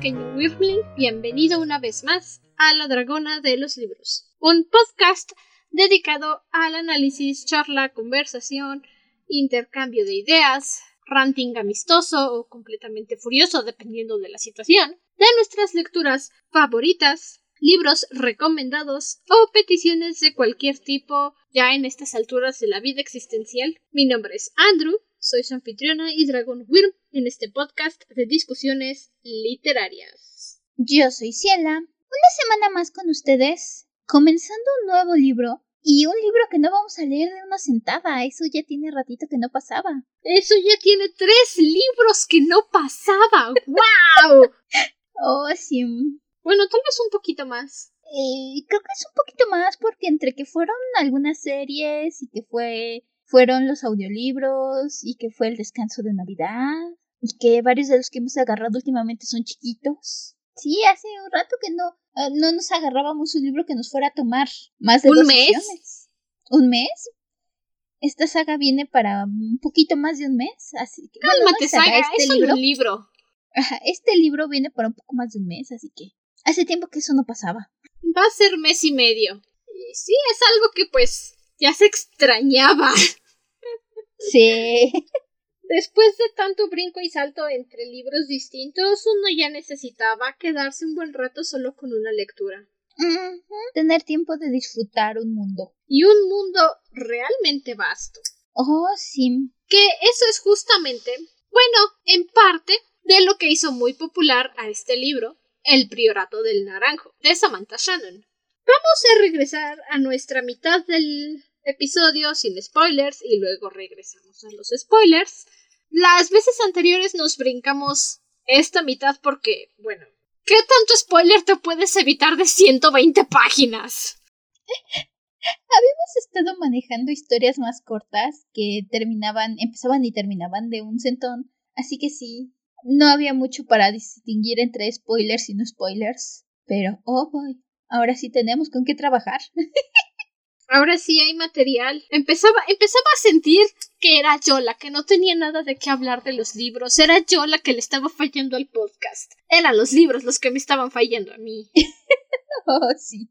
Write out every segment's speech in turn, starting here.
pequeño bienvenido una vez más a La Dragona de los Libros, un podcast dedicado al análisis, charla, conversación, intercambio de ideas, ranting amistoso o completamente furioso dependiendo de la situación, de nuestras lecturas favoritas, libros recomendados o peticiones de cualquier tipo ya en estas alturas de la vida existencial. Mi nombre es Andrew, soy su anfitriona y Dragon Wyrm en este podcast de discusiones literarias. Yo soy Ciela, una semana más con ustedes, comenzando un nuevo libro y un libro que no vamos a leer de una sentada, eso ya tiene ratito que no pasaba. Eso ya tiene tres libros que no pasaba. ¡Wow! oh, sí. Bueno, tal vez un poquito más. Eh, creo que es un poquito más porque entre que fueron algunas series y que fue fueron los audiolibros y que fue el descanso de Navidad y que varios de los que hemos agarrado últimamente son chiquitos. Sí, hace un rato que no, ah, no nos agarrábamos un libro que nos fuera a tomar más de ¿Un dos mes? sesiones. ¿Un mes? Esta saga viene para un poquito más de un mes, así que... bueno, Cálmate, saga, Saga, este es libro, un libro. Ajá, este libro viene para un poco más de un mes, así que hace tiempo que eso no pasaba. Va a ser mes y medio. Y sí, es algo que pues ya se extrañaba. Sí. Después de tanto brinco y salto entre libros distintos, uno ya necesitaba quedarse un buen rato solo con una lectura. Tener tiempo de disfrutar un mundo. Y un mundo realmente vasto. Oh, sí. Que eso es justamente, bueno, en parte, de lo que hizo muy popular a este libro, El Priorato del Naranjo, de Samantha Shannon. Vamos a regresar a nuestra mitad del episodio sin spoilers y luego regresamos a los spoilers. Las veces anteriores nos brincamos esta mitad porque, bueno, ¿qué tanto spoiler te puedes evitar de 120 páginas? Habíamos estado manejando historias más cortas que terminaban, empezaban y terminaban de un centón, así que sí, no había mucho para distinguir entre spoilers y no spoilers. Pero, oh boy, ahora sí tenemos con qué trabajar. Ahora sí hay material. Empezaba, empezaba a sentir que era yo la que no tenía nada de qué hablar de los libros. Era yo la que le estaba fallando al podcast. Eran los libros los que me estaban fallando a mí. oh, sí.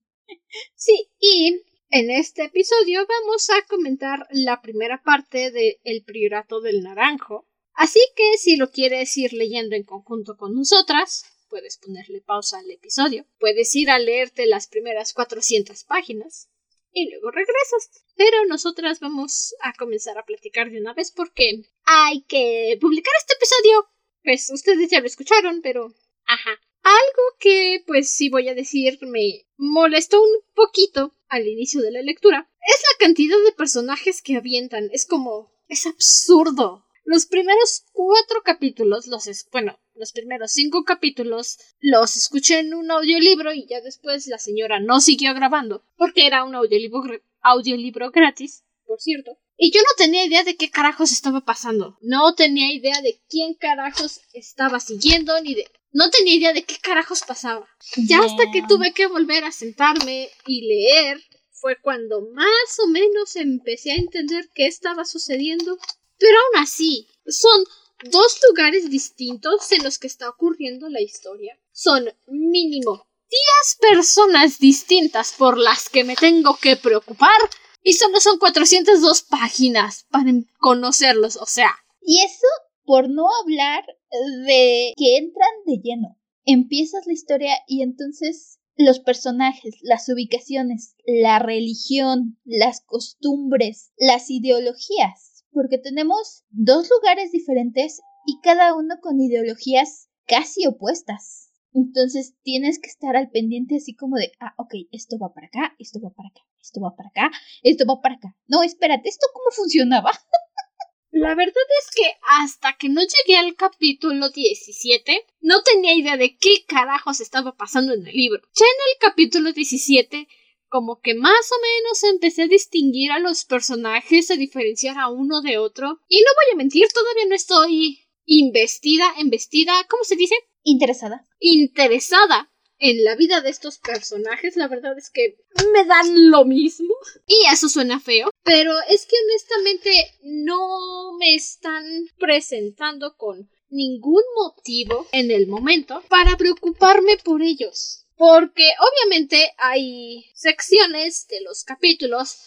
Sí, y en este episodio vamos a comentar la primera parte de El Priorato del Naranjo. Así que si lo quieres ir leyendo en conjunto con nosotras, puedes ponerle pausa al episodio. Puedes ir a leerte las primeras 400 páginas y luego regresas. Pero nosotras vamos a comenzar a platicar de una vez porque hay que publicar este episodio. Pues ustedes ya lo escucharon, pero... Ajá. Algo que, pues sí voy a decir, me molestó un poquito al inicio de la lectura es la cantidad de personajes que avientan. Es como... es absurdo. Los primeros cuatro capítulos, los es, bueno, los primeros cinco capítulos los escuché en un audiolibro y ya después la señora no siguió grabando porque era un audiolibro, gr- audiolibro gratis, por cierto. Y yo no tenía idea de qué carajos estaba pasando. No tenía idea de quién carajos estaba siguiendo ni de... No tenía idea de qué carajos pasaba. Ya hasta que tuve que volver a sentarme y leer fue cuando más o menos empecé a entender qué estaba sucediendo. Pero aún así, son dos lugares distintos en los que está ocurriendo la historia. Son mínimo 10 personas distintas por las que me tengo que preocupar. Y solo son 402 páginas para conocerlos. O sea, Y eso por no hablar de que entran de lleno. Empiezas la historia y entonces los personajes, las ubicaciones, la religión, las costumbres, las ideologías, porque tenemos dos lugares diferentes y cada uno con ideologías casi opuestas. Entonces tienes que estar al pendiente así como de, ah, ok, esto va para acá, esto va para acá, esto va para acá, esto va para acá. No, espérate, ¿esto cómo funcionaba? La verdad es que hasta que no llegué al capítulo 17, no tenía idea de qué carajos estaba pasando en el libro. Ya en el capítulo 17, como que más o menos empecé a distinguir a los personajes, a diferenciar a uno de otro. Y no voy a mentir, todavía no estoy investida, embestida, ¿cómo se dice? Interesada. Interesada en la vida de estos personajes, la verdad es que me dan lo mismo. Y eso suena feo, pero es que honestamente no me están presentando con ningún motivo en el momento para preocuparme por ellos. Porque obviamente hay secciones de los capítulos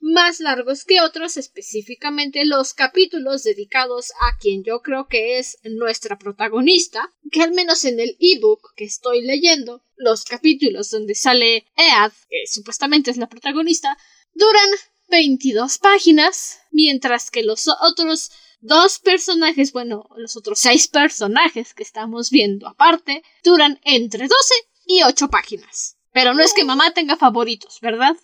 más largos que otros, específicamente los capítulos dedicados a quien yo creo que es nuestra protagonista, que al menos en el ebook que estoy leyendo, los capítulos donde sale Ead, que supuestamente es la protagonista, duran 22 páginas, mientras que los otros dos personajes, bueno, los otros seis personajes que estamos viendo aparte, duran entre 12 y 8 páginas. Pero no es que mamá tenga favoritos, ¿verdad?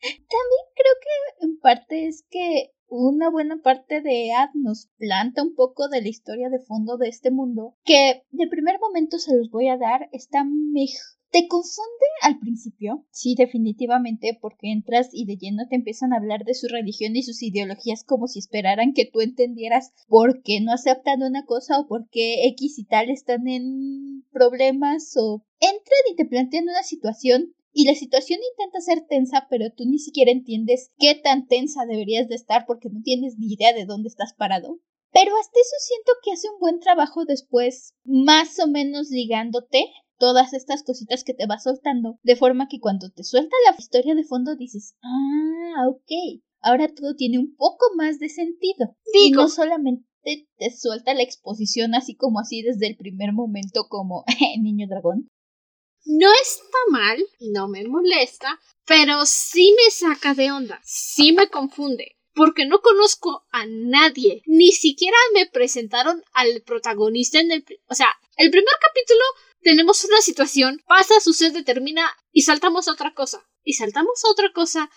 También creo que en parte es que una buena parte de Ad nos planta un poco de la historia de fondo de este mundo, que de primer momento se los voy a dar, está mejor te confunde al principio, sí, definitivamente, porque entras y de lleno te empiezan a hablar de su religión y sus ideologías como si esperaran que tú entendieras por qué no aceptan una cosa o por qué X y tal están en problemas o entran y te plantean una situación y la situación intenta ser tensa, pero tú ni siquiera entiendes qué tan tensa deberías de estar porque no tienes ni idea de dónde estás parado. Pero hasta eso siento que hace un buen trabajo después, más o menos ligándote todas estas cositas que te va soltando, de forma que cuando te suelta la historia de fondo dices, ah, ok, ahora todo tiene un poco más de sentido. Y no solamente te suelta la exposición así como así desde el primer momento como niño dragón. No está mal, no me molesta, pero sí me saca de onda, sí me confunde, porque no conozco a nadie, ni siquiera me presentaron al protagonista en el... O sea, el primer capítulo tenemos una situación, pasa, sucede, termina y saltamos a otra cosa. Y saltamos a otra cosa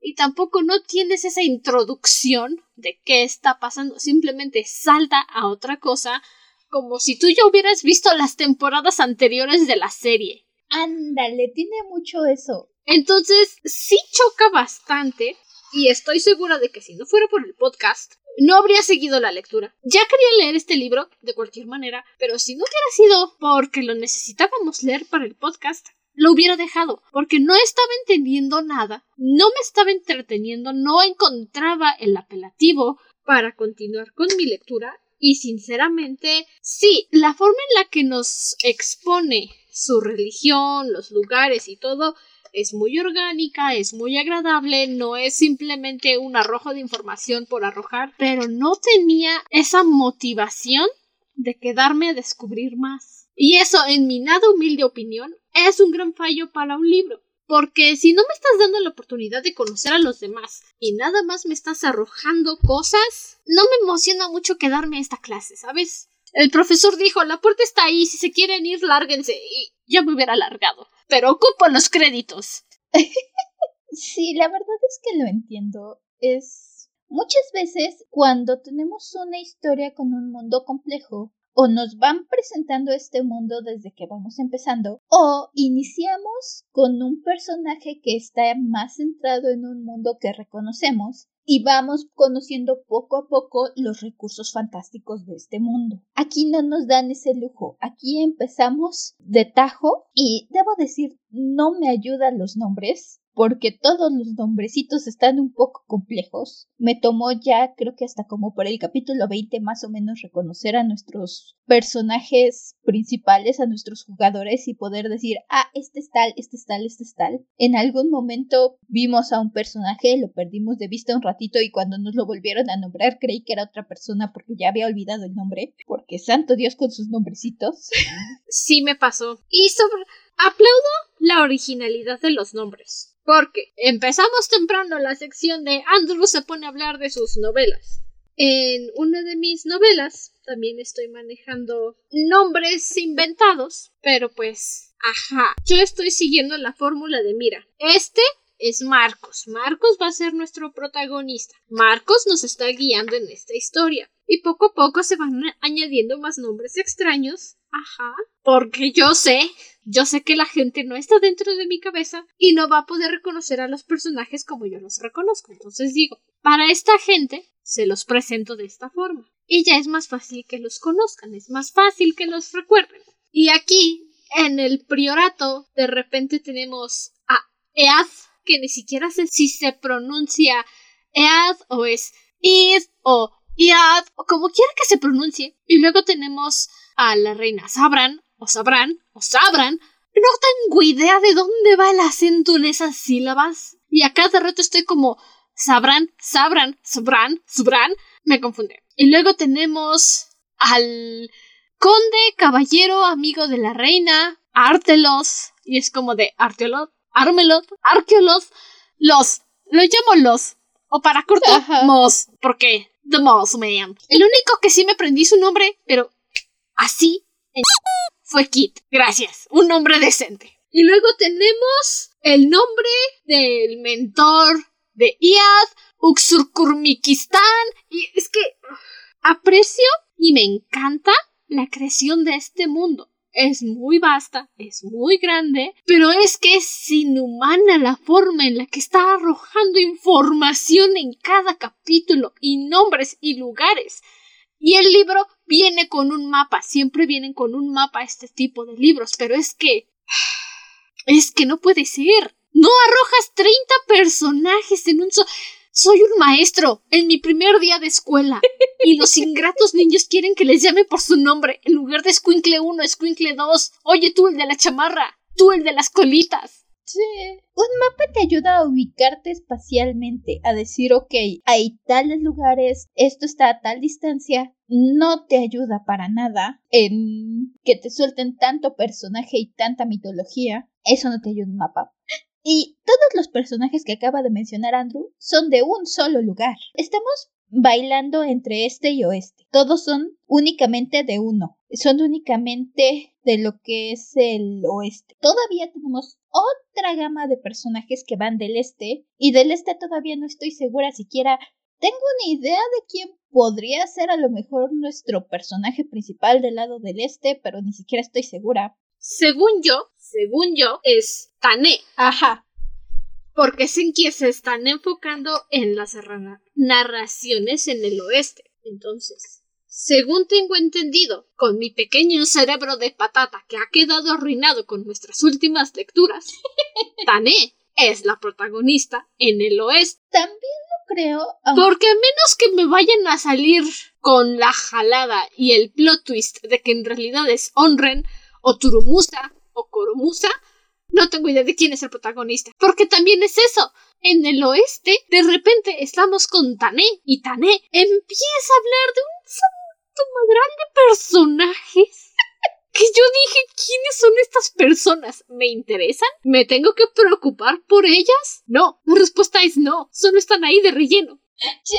y tampoco no tienes esa introducción de qué está pasando, simplemente salta a otra cosa como si tú ya hubieras visto las temporadas anteriores de la serie. Ándale, tiene mucho eso. Entonces, sí choca bastante y estoy segura de que si no fuera por el podcast, no habría seguido la lectura. Ya quería leer este libro, de cualquier manera, pero si no hubiera sido porque lo necesitábamos leer para el podcast, lo hubiera dejado, porque no estaba entendiendo nada, no me estaba entreteniendo, no encontraba el apelativo para continuar con mi lectura y sinceramente, sí, la forma en la que nos expone su religión, los lugares y todo es muy orgánica, es muy agradable, no es simplemente un arrojo de información por arrojar, pero no tenía esa motivación de quedarme a descubrir más. Y eso, en mi nada humilde opinión, es un gran fallo para un libro. Porque si no me estás dando la oportunidad de conocer a los demás y nada más me estás arrojando cosas, no me emociona mucho quedarme a esta clase, ¿sabes? El profesor dijo, la puerta está ahí, si se quieren ir, lárguense. Y yo me hubiera largado pero ocupo los créditos. sí, la verdad es que lo entiendo. Es muchas veces cuando tenemos una historia con un mundo complejo, o nos van presentando este mundo desde que vamos empezando, o iniciamos con un personaje que está más centrado en un mundo que reconocemos, y vamos conociendo poco a poco los recursos fantásticos de este mundo. Aquí no nos dan ese lujo, aquí empezamos de tajo y debo decir, no me ayudan los nombres, porque todos los nombrecitos están un poco complejos. Me tomó ya, creo que hasta como por el capítulo 20 más o menos reconocer a nuestros personajes principales, a nuestros jugadores y poder decir, ah, este es tal, este es tal, este es tal. En algún momento vimos a un personaje, lo perdimos de vista un ratito y cuando nos lo volvieron a nombrar creí que era otra persona porque ya había olvidado el nombre, porque santo Dios con sus nombrecitos. Sí me pasó. Y sobre... Aplaudo la originalidad de los nombres. Porque empezamos temprano la sección de Andrew se pone a hablar de sus novelas. En una de mis novelas también estoy manejando nombres inventados, pero pues, ajá, yo estoy siguiendo la fórmula de mira, este es Marcos. Marcos va a ser nuestro protagonista. Marcos nos está guiando en esta historia. Y poco a poco se van añadiendo más nombres extraños. Ajá. Porque yo sé yo sé que la gente no está dentro de mi cabeza y no va a poder reconocer a los personajes como yo los reconozco. Entonces digo, para esta gente se los presento de esta forma. Y ya es más fácil que los conozcan, es más fácil que los recuerden. Y aquí, en el priorato, de repente tenemos a Ead, que ni siquiera sé si se pronuncia Ead o es Id o Iad, o como quiera que se pronuncie. Y luego tenemos a la reina Sabran, o Sabran, o Sabran. No tengo idea de dónde va el acento en esas sílabas. Y a cada rato estoy como Sabran, Sabran, Sabran, Sabran. Me confunde. Y luego tenemos al conde, caballero, amigo de la reina, Artelos. Y es como de Arteolot, Armelot, Arqueolot, los. Lo llamo los. O para corto, Mos. Porque The Moss Man. El único que sí me aprendí su nombre, pero así, fue Kit. Gracias. Un nombre decente. Y luego tenemos el nombre del mentor de Iad, Uxurkurmikistán. Y es que aprecio y me encanta la creación de este mundo es muy vasta, es muy grande, pero es que es inhumana la forma en la que está arrojando información en cada capítulo y nombres y lugares. Y el libro viene con un mapa, siempre vienen con un mapa este tipo de libros, pero es que... Es que no puede ser. No arrojas 30 personajes en un solo... Soy un maestro en mi primer día de escuela y los ingratos niños quieren que les llame por su nombre en lugar de Squinkle 1, Squinkle 2. Oye tú el de la chamarra, tú el de las colitas. Sí. Un mapa te ayuda a ubicarte espacialmente, a decir, ok, hay tales lugares, esto está a tal distancia. No te ayuda para nada en que te suelten tanto personaje y tanta mitología. Eso no te ayuda un mapa. Y todos los personajes que acaba de mencionar Andrew son de un solo lugar. Estamos bailando entre este y oeste. Todos son únicamente de uno. Son únicamente de lo que es el oeste. Todavía tenemos otra gama de personajes que van del este. Y del este todavía no estoy segura siquiera. Tengo una idea de quién podría ser a lo mejor nuestro personaje principal del lado del este, pero ni siquiera estoy segura. Según yo, según yo, es Tané. Ajá. Porque es en quien se están enfocando en las narraciones en el oeste. Entonces, según tengo entendido, con mi pequeño cerebro de patata que ha quedado arruinado con nuestras últimas lecturas, Tané es la protagonista en el oeste. También lo creo. Porque a menos que me vayan a salir con la jalada y el plot twist de que en realidad es Onren o Turumusa o Koromusa, no tengo idea de quién es el protagonista. Porque también es eso. En el oeste, de repente estamos con Tané y Tané empieza a hablar de un santo madral de personajes. que yo dije, ¿quiénes son estas personas? ¿Me interesan? ¿Me tengo que preocupar por ellas? No, la respuesta es no, solo están ahí de relleno. Che,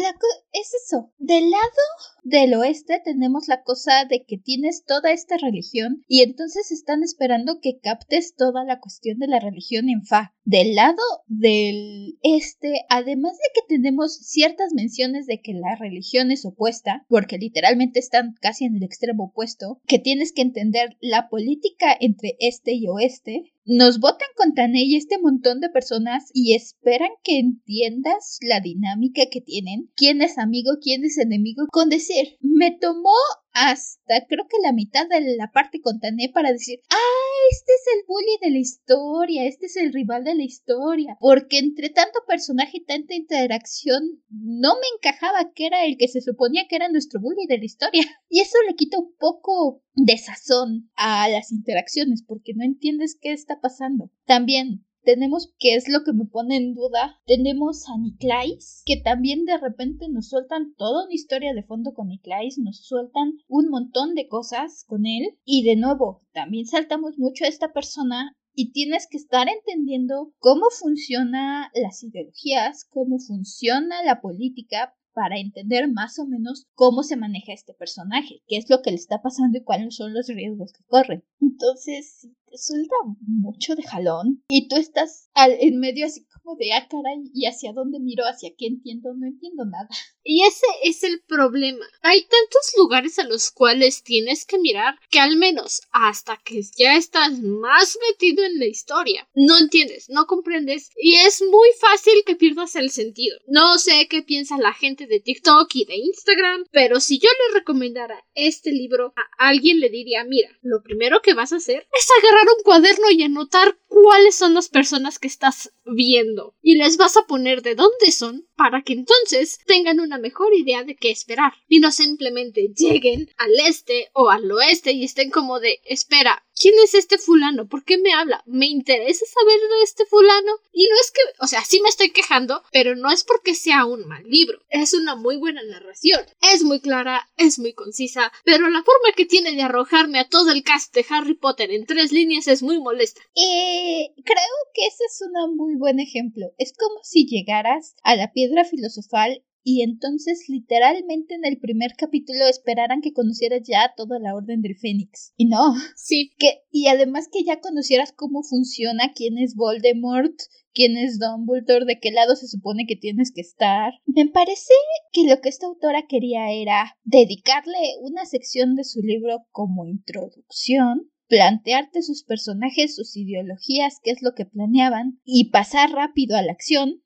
la es eso. Del lado del oeste tenemos la cosa de que tienes toda esta religión y entonces están esperando que captes toda la cuestión de la religión en Fa. Del lado del este, además de que tenemos ciertas menciones de que la religión es opuesta, porque literalmente están casi en el extremo opuesto, que tienes que entender la política entre este y oeste, nos votan con Taney y este montón de personas y esperan que entiendas la dinámica que tienen, quién es amigo, quién es enemigo, con decir, me tomó hasta creo que la mitad de la parte con Tané para decir, ah, este es el bully de la historia, este es el rival de la historia, porque entre tanto personaje y tanta interacción no me encajaba que era el que se suponía que era nuestro bully de la historia. Y eso le quita un poco de sazón a las interacciones porque no entiendes qué está pasando. También tenemos, que es lo que me pone en duda, tenemos a Niklais, que también de repente nos sueltan toda una historia de fondo con Niklais, nos sueltan un montón de cosas con él, y de nuevo, también saltamos mucho a esta persona y tienes que estar entendiendo cómo funciona las ideologías, cómo funciona la política para entender más o menos cómo se maneja este personaje, qué es lo que le está pasando y cuáles son los riesgos que corren. Entonces, suelta mucho de jalón y tú estás en medio así de, ah, caray, ¿y hacia dónde miro? ¿Hacia qué entiendo? No entiendo nada. Y ese es el problema. Hay tantos lugares a los cuales tienes que mirar que al menos hasta que ya estás más metido en la historia, no entiendes, no comprendes y es muy fácil que pierdas el sentido. No sé qué piensa la gente de TikTok y de Instagram, pero si yo le recomendara este libro a alguien le diría, mira, lo primero que vas a hacer es agarrar un cuaderno y anotar cuáles son las personas que estás viendo y les vas a poner de dónde son para que entonces tengan una mejor idea de qué esperar. Y no simplemente lleguen al este o al oeste y estén como de espera, ¿quién es este fulano? ¿Por qué me habla? ¿Me interesa saber de este fulano? Y no es que, o sea, sí me estoy quejando, pero no es porque sea un mal libro. Es una muy buena narración. Es muy clara, es muy concisa, pero la forma que tiene de arrojarme a todo el cast de Harry Potter en tres líneas es muy molesta. Eh, creo que ese es un muy buen ejemplo. Es como si llegaras a la piedra filosofal y entonces literalmente en el primer capítulo esperaran que conocieras ya toda la Orden del Fénix. Y no. Sí. Que, y además que ya conocieras cómo funciona, quién es Voldemort, quién es Dumbledore, de qué lado se supone que tienes que estar. Me parece que lo que esta autora quería era dedicarle una sección de su libro como introducción plantearte sus personajes, sus ideologías, qué es lo que planeaban y pasar rápido a la acción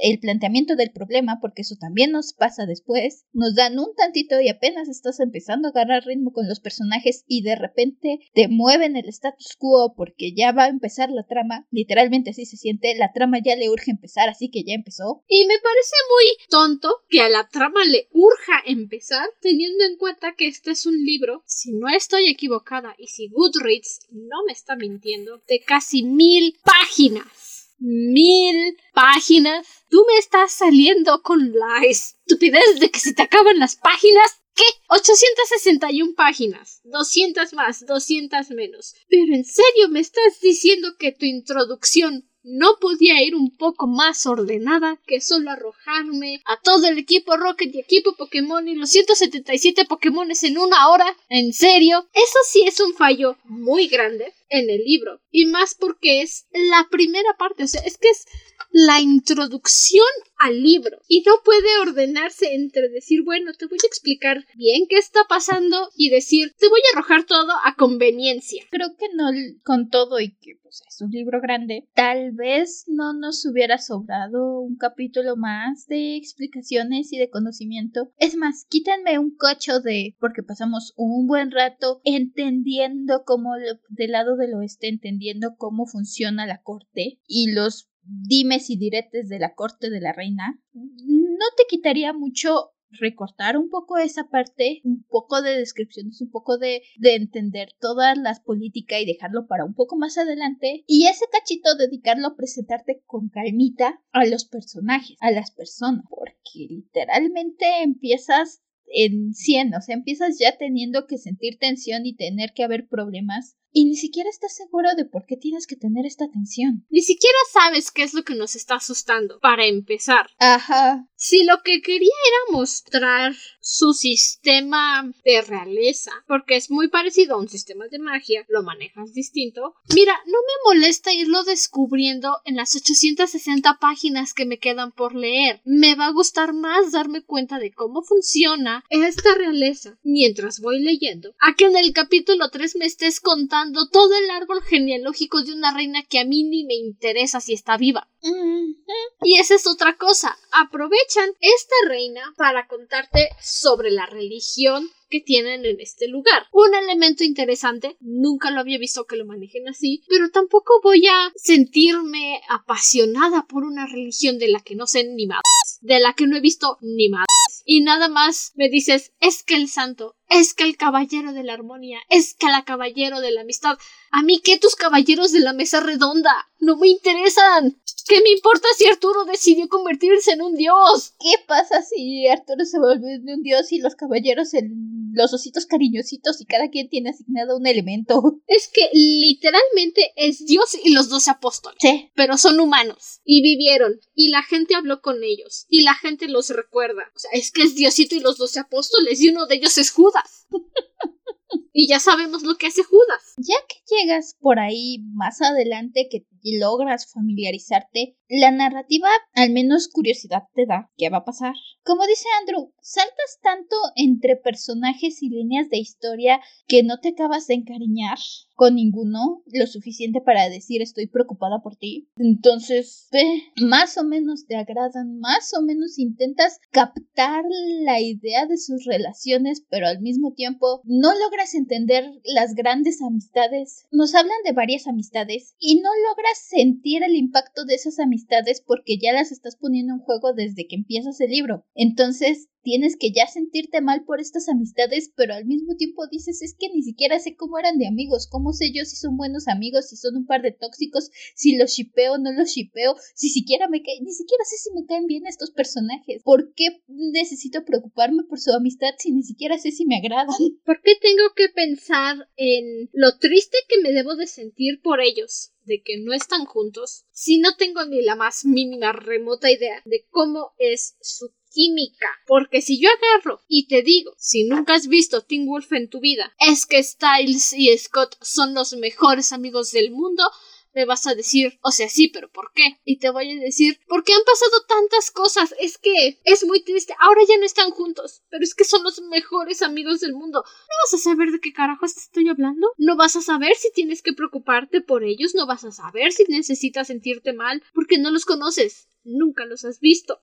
el planteamiento del problema, porque eso también nos pasa después, nos dan un tantito y apenas estás empezando a agarrar ritmo con los personajes y de repente te mueven el status quo porque ya va a empezar la trama, literalmente así se siente, la trama ya le urge empezar, así que ya empezó. Y me parece muy tonto que a la trama le urja empezar, teniendo en cuenta que este es un libro, si no estoy equivocada y si Goodreads no me está mintiendo, de casi mil páginas mil páginas. Tú me estás saliendo con la estupidez de que se te acaban las páginas. ¿Qué? 861 páginas. 200 más, 200 menos. Pero en serio me estás diciendo que tu introducción no podía ir un poco más ordenada que solo arrojarme a todo el equipo Rocket y equipo Pokémon y los 177 Pokémones en una hora. ¿En serio? Eso sí es un fallo muy grande en el libro. Y más porque es la primera parte. O sea, es que es la introducción al libro y no puede ordenarse entre decir, bueno, te voy a explicar bien qué está pasando y decir, te voy a arrojar todo a conveniencia. Creo que no con todo y que pues, es un libro grande, tal vez no nos hubiera sobrado un capítulo más de explicaciones y de conocimiento. Es más, quítenme un cocho de porque pasamos un buen rato entendiendo cómo del lado del oeste entendiendo cómo funciona la corte y los dimes y diretes de la corte de la reina, no te quitaría mucho recortar un poco esa parte, un poco de descripciones, un poco de, de entender todas las políticas y dejarlo para un poco más adelante. Y ese cachito dedicarlo a presentarte con calmita a los personajes, a las personas, porque literalmente empiezas en 100, o sea, empiezas ya teniendo que sentir tensión y tener que haber problemas y ni siquiera estás seguro de por qué tienes que tener esta tensión. Ni siquiera sabes qué es lo que nos está asustando, para empezar. Ajá. Si lo que quería era mostrar su sistema de realeza, porque es muy parecido a un sistema de magia, lo manejas distinto. Mira, no me molesta irlo descubriendo en las 860 páginas que me quedan por leer. Me va a gustar más darme cuenta de cómo funciona esta realeza mientras voy leyendo, a que en el capítulo 3 me estés contando todo el árbol genealógico de una reina que a mí ni me interesa si está viva. Y esa es otra cosa. Aprovechan esta reina para contarte sobre la religión que tienen en este lugar. Un elemento interesante, nunca lo había visto que lo manejen así, pero tampoco voy a sentirme apasionada por una religión de la que no sé ni más, de la que no he visto ni más. Y nada más me dices, es que el santo, es que el caballero de la armonía, es que el caballero de la amistad. A mí que tus caballeros de la mesa redonda no me interesan. ¿Qué me importa si Arturo decidió convertirse en un dios? ¿Qué pasa si Arturo se vuelve un dios y los caballeros en los ositos cariñositos y cada quien tiene asignado un elemento? Es que literalmente es Dios y los doce apóstoles. Sí. Pero son humanos y vivieron y la gente habló con ellos y la gente los recuerda. O sea, es que es Diosito y los doce apóstoles y uno de ellos es Judas. us. y ya sabemos lo que hace Judas. Ya que llegas por ahí más adelante que logras familiarizarte, la narrativa al menos curiosidad te da. ¿Qué va a pasar? Como dice Andrew, saltas tanto entre personajes y líneas de historia que no te acabas de encariñar con ninguno lo suficiente para decir estoy preocupada por ti. Entonces, más o menos te agradan, más o menos intentas captar la idea de sus relaciones, pero al mismo tiempo no logras entender las grandes amistades. Nos hablan de varias amistades y no logras sentir el impacto de esas amistades porque ya las estás poniendo en juego desde que empiezas el libro. Entonces, tienes que ya sentirte mal por estas amistades, pero al mismo tiempo dices, es que ni siquiera sé cómo eran de amigos, cómo sé yo si son buenos amigos, si son un par de tóxicos, si los shipeo no los shipeo, si siquiera me caen, ni siquiera sé si me caen bien estos personajes. ¿Por qué necesito preocuparme por su amistad si ni siquiera sé si me agradan? ¿Por qué tengo que pensar en lo triste que me debo de sentir por ellos? de que no están juntos si no tengo ni la más mínima remota idea de cómo es su química. Porque si yo agarro y te digo, si nunca has visto Teen Wolf en tu vida, es que Styles y Scott son los mejores amigos del mundo, me vas a decir, o sea, sí, pero ¿por qué? Y te voy a decir, porque han pasado tantas cosas, es que es muy triste, ahora ya no están juntos, pero es que son los mejores amigos del mundo. ¿No vas a saber de qué carajos te estoy hablando? ¿No vas a saber si tienes que preocuparte por ellos? ¿No vas a saber si necesitas sentirte mal porque no los conoces? Nunca los has visto.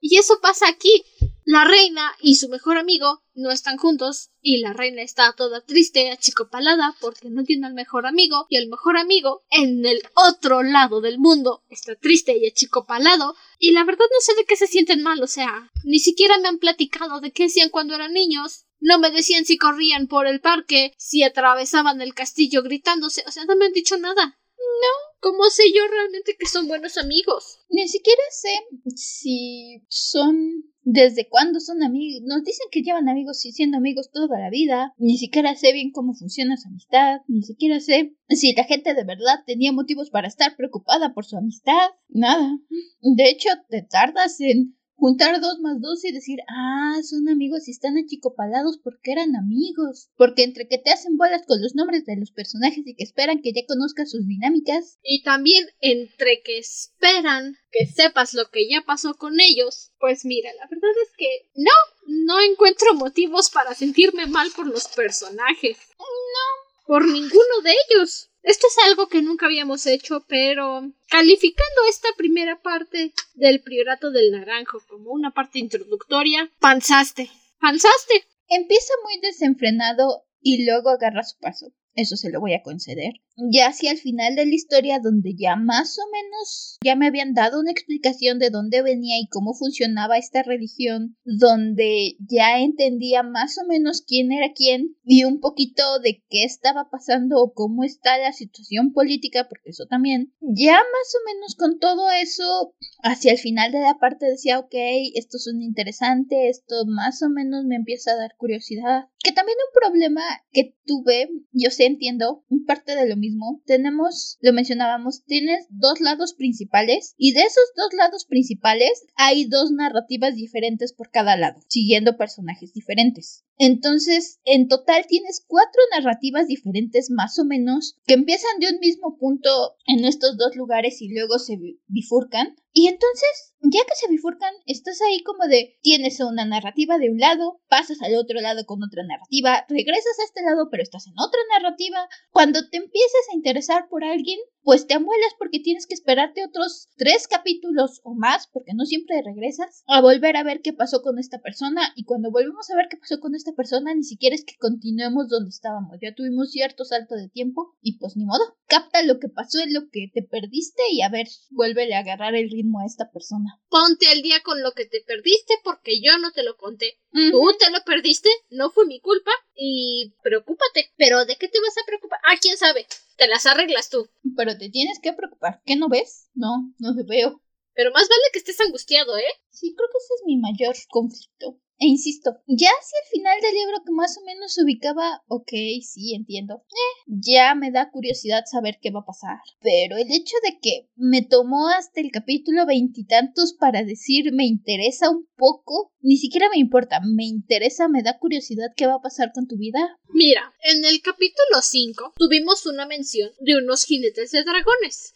Y eso pasa aquí. La reina y su mejor amigo no están juntos y la reina está toda triste, achicopalada porque no tiene al mejor amigo y el mejor amigo en el otro lado del mundo está triste y achicopalado y la verdad no sé de qué se sienten mal, o sea, ni siquiera me han platicado de qué hacían cuando eran niños. No me decían si corrían por el parque, si atravesaban el castillo gritándose, o sea, no me han dicho nada. No, ¿cómo sé yo realmente que son buenos amigos? Ni siquiera sé si son desde cuándo son amigos. Nos dicen que llevan amigos y siendo amigos toda la vida. Ni siquiera sé bien cómo funciona su amistad. Ni siquiera sé si la gente de verdad tenía motivos para estar preocupada por su amistad. Nada. De hecho, te tardas en juntar dos más dos y decir, ah, son amigos y están achicopalados porque eran amigos. Porque entre que te hacen bolas con los nombres de los personajes y que esperan que ya conozcas sus dinámicas. Y también entre que esperan que sepas lo que ya pasó con ellos. Pues mira, la verdad es que no, no encuentro motivos para sentirme mal por los personajes. No, por ninguno de ellos. Esto es algo que nunca habíamos hecho, pero calificando esta primera parte del priorato del naranjo como una parte introductoria, panzaste, panzaste. Empieza muy desenfrenado y luego agarra su paso eso se lo voy a conceder. Ya hacia el final de la historia, donde ya más o menos ya me habían dado una explicación de dónde venía y cómo funcionaba esta religión, donde ya entendía más o menos quién era quién y un poquito de qué estaba pasando o cómo está la situación política, porque eso también, ya más o menos con todo eso, hacia el final de la parte decía, ok, esto es un interesante, esto más o menos me empieza a dar curiosidad. Que también un problema que tuve, yo sé entiendo parte de lo mismo. Tenemos, lo mencionábamos, tienes dos lados principales y de esos dos lados principales hay dos narrativas diferentes por cada lado, siguiendo personajes diferentes. Entonces, en total tienes cuatro narrativas diferentes más o menos que empiezan de un mismo punto en estos dos lugares y luego se bifurcan. Y entonces, ya que se bifurcan, estás ahí como de tienes una narrativa de un lado, pasas al otro lado con otra narrativa, regresas a este lado pero estás en otra narrativa. Cuando te empieces a interesar por alguien, pues te amuelas porque tienes que esperarte otros tres capítulos o más, porque no siempre regresas, a volver a ver qué pasó con esta persona. Y cuando volvemos a ver qué pasó con esta persona, ni siquiera es que continuemos donde estábamos. Ya tuvimos cierto salto de tiempo y pues ni modo. Capta lo que pasó en lo que te perdiste y a ver, vuélvele a agarrar el ritmo a esta persona. Ponte al día con lo que te perdiste porque yo no te lo conté. Tú te lo perdiste, no fue mi culpa y preocúpate. Pero ¿de qué te vas a preocupar? Ah, quién sabe. Te las arreglas tú. Pero te tienes que preocupar. ¿Qué no ves? No, no te veo. Pero más vale que estés angustiado, ¿eh? Sí, creo que ese es mi mayor conflicto. E insisto, ya hacia el final del libro que más o menos se ubicaba, ok, sí, entiendo. Eh, ya me da curiosidad saber qué va a pasar. Pero el hecho de que me tomó hasta el capítulo veintitantos para decir me interesa un poco, ni siquiera me importa, me interesa, me da curiosidad qué va a pasar con tu vida. Mira, en el capítulo 5 tuvimos una mención de unos jinetes de dragones.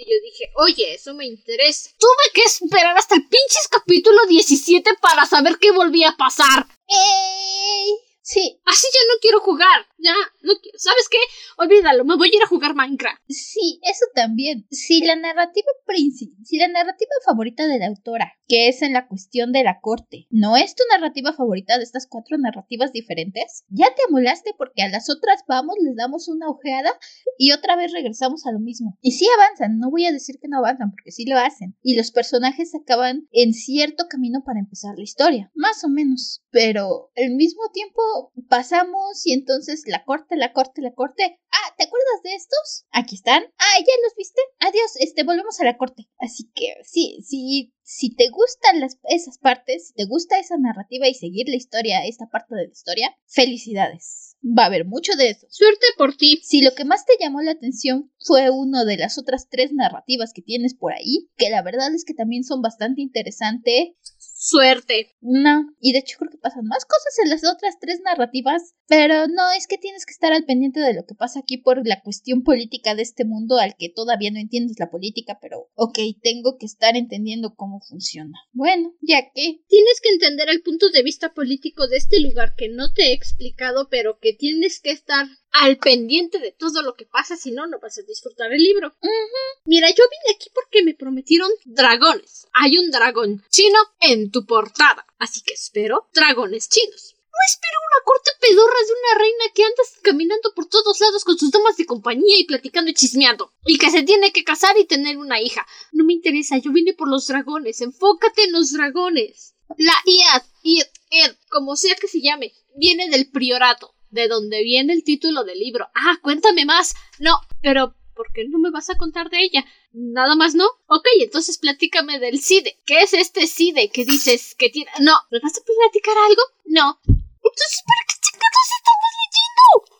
Y yo dije, oye, eso me interesa. Tuve que esperar hasta el pinches capítulo 17 para saber qué volvía a pasar. ¡Ey! Sí. Así ya no quiero jugar. Ya, no ¿sabes qué? Olvídalo, me voy a ir a jugar Minecraft. Sí, eso también. Si la narrativa principal, si la narrativa favorita de la autora, que es en la cuestión de la corte, no es tu narrativa favorita de estas cuatro narrativas diferentes, ya te amolaste porque a las otras vamos, les damos una ojeada y otra vez regresamos a lo mismo. Y sí avanzan, no voy a decir que no avanzan porque sí lo hacen. Y los personajes acaban en cierto camino para empezar la historia, más o menos. Pero al mismo tiempo pasamos y entonces la corte, la corte, la corte. Ah, ¿te acuerdas de estos? Aquí están. Ah, ya los viste. Adiós, este, volvemos a la corte. Así que sí, sí, si te gustan las, esas partes, si te gusta esa narrativa y seguir la historia, esta parte de la historia, felicidades. Va a haber mucho de eso. Suerte por ti. Si lo que más te llamó la atención fue uno de las otras tres narrativas que tienes por ahí, que la verdad es que también son bastante interesantes, suerte. No, y de hecho creo que pasan más cosas en las otras tres narrativas, pero no, es que tienes que estar al pendiente de lo que pasa aquí por la cuestión política de este mundo al que todavía no entiendes la política, pero ok, tengo que estar entendiendo cómo funciona. Bueno, ya que... Tienes que entender el punto de vista político de este lugar que no te he explicado, pero que tienes que estar al pendiente de todo lo que pasa, si no, no vas a disfrutar el libro. Mira, yo vine aquí porque me prometieron dragones. Hay un dragón chino en tu portada, así que espero dragones chinos. No espero una corte pedorra de una reina que anda caminando por todos lados con sus damas de compañía y platicando y chismeando. Y que se tiene que casar y tener una hija. No me interesa, yo vine por los dragones. Enfócate en los dragones. La IAD, IAD, como sea que se llame, viene del priorato de dónde viene el título del libro. Ah, cuéntame más. No, pero ¿por qué no me vas a contar de ella? Nada más no. Ok, entonces platícame del CIDE. ¿Qué es este CIDE que dices que tiene? No, ¿me vas a platicar algo? No. Entonces, ¿para qué chingados estamos leyendo?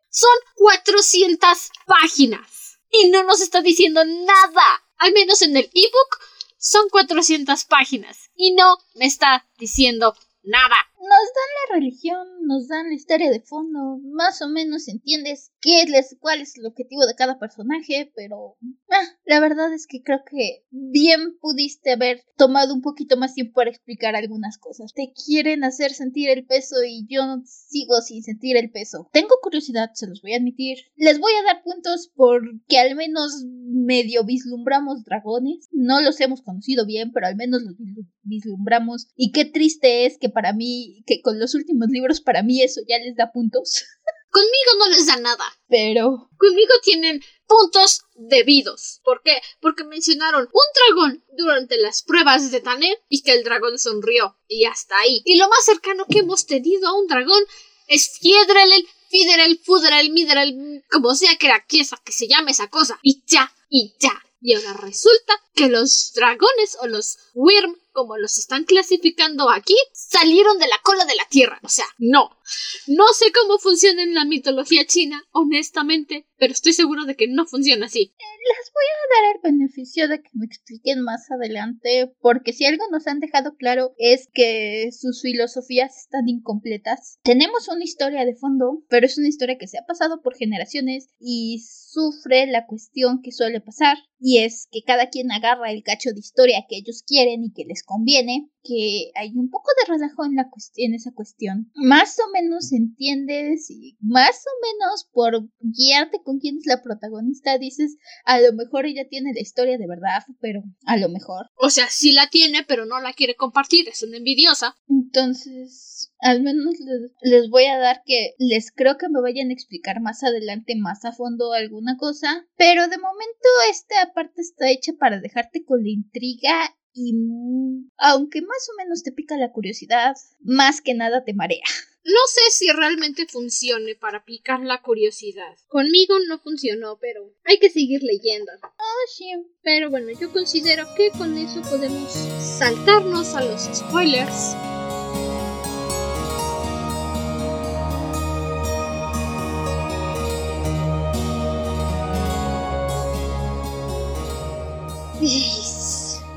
Son 400 páginas. Y no nos está diciendo nada. Al menos en el ebook son 400 páginas. Y no me está diciendo nada. Nos dan la religión, nos dan la historia de fondo, más o menos entiendes qué es, cuál es el objetivo de cada personaje, pero ah, la verdad es que creo que bien pudiste haber tomado un poquito más tiempo para explicar algunas cosas. Te quieren hacer sentir el peso y yo sigo sin sentir el peso. Tengo curiosidad, se los voy a admitir. Les voy a dar puntos porque al menos medio vislumbramos dragones. No los hemos conocido bien, pero al menos los vislumbramos. Y qué triste es que para mí, que con los últimos libros, para mí eso ya les da puntos. Conmigo no les da nada. Pero. Conmigo tienen puntos debidos. ¿Por qué? Porque mencionaron un dragón durante las pruebas de Taner y que el dragón sonrió. Y hasta ahí. Y lo más cercano que hemos tenido a un dragón es Fiedrel, Fiderel, Fuderel, Miderel, como sea que era que se llame esa cosa. Y ya, y ya. Y ahora resulta que los dragones o los Wyrm, como los están clasificando aquí, salieron de la cola de la tierra. O sea, no. No sé cómo funciona en la mitología china, honestamente, pero estoy seguro de que no funciona así. Les voy a dar el beneficio de que me expliquen más adelante, porque si algo nos han dejado claro es que sus filosofías están incompletas. Tenemos una historia de fondo, pero es una historia que se ha pasado por generaciones y sufre la cuestión que suele pasar, y es que cada quien agarra el cacho de historia que ellos quieren y que les conviene, que hay un poco de relajo en, la esa cuestión. Más o menos entiendes y más o menos por guiarte con quién es la protagonista dices, a lo mejor ella tiene la historia de verdad, pero a lo mejor. O sea, sí la tiene, pero no la quiere compartir, es una envidiosa. Entonces, al menos les, les, voy a dar que les creo que me vayan a explicar más adelante, más a fondo alguna cosa. Pero de momento esta parte está hecha para dejarte con la intriga y aunque más o menos te pica la curiosidad, más que nada te marea. No sé si realmente funcione para picar la curiosidad. Conmigo no funcionó, pero hay que seguir leyendo. Ah, sí. Pero bueno, yo considero que con eso podemos saltarnos a los spoilers.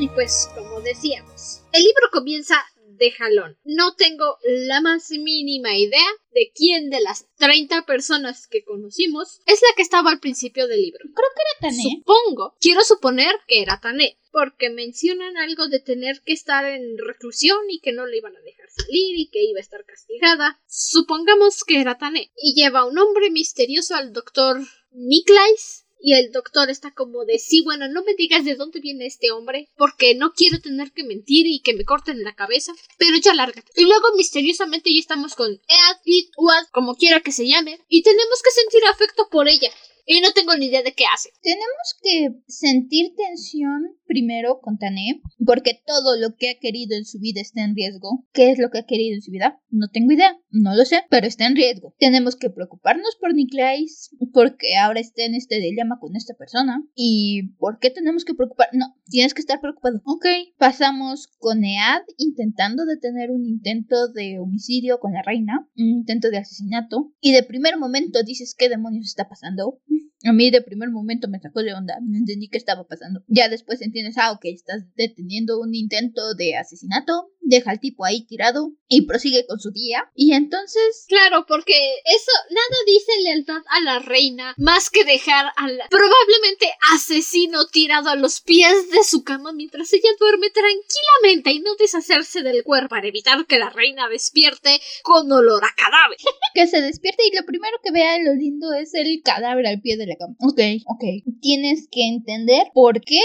Y pues, como decíamos, el libro comienza de jalón. No tengo la más mínima idea de quién de las 30 personas que conocimos es la que estaba al principio del libro. Creo que era Tané. Supongo, quiero suponer que era Tané, porque mencionan algo de tener que estar en reclusión y que no le iban a dejar salir y que iba a estar castigada. Supongamos que era Tané y lleva un nombre misterioso al doctor Niklais y el doctor está como de sí, bueno, no me digas de dónde viene este hombre, porque no quiero tener que mentir y que me corten la cabeza, pero ya lárgate. Y luego misteriosamente ya estamos con Ead, It, Uad, como quiera que se llame, y tenemos que sentir afecto por ella. Y no tengo ni idea de qué hace. Tenemos que sentir tensión primero con Tané, porque todo lo que ha querido en su vida está en riesgo. ¿Qué es lo que ha querido en su vida? No tengo idea, no lo sé, pero está en riesgo. Tenemos que preocuparnos por Niklais, porque ahora está en este dilema con esta persona. ¿Y por qué tenemos que preocupar? No, tienes que estar preocupado. Ok, pasamos con Ead intentando detener un intento de homicidio con la reina, un intento de asesinato, y de primer momento dices, ¿qué demonios está pasando? A mí de primer momento me sacó de onda, no entendí qué estaba pasando. Ya después entiendes, ah, ok, estás deteniendo un intento de asesinato, deja al tipo ahí tirado y prosigue con su día. Y entonces... Claro, porque eso nada dice lealtad a la reina más que dejar al probablemente asesino tirado a los pies de su cama mientras ella duerme tranquilamente y no deshacerse del cuerpo para evitar que la reina despierte con olor a cadáver. que se despierte y lo primero que vea lo lindo es el cadáver al pie de la cama. Ok, ok. Tienes que entender por qué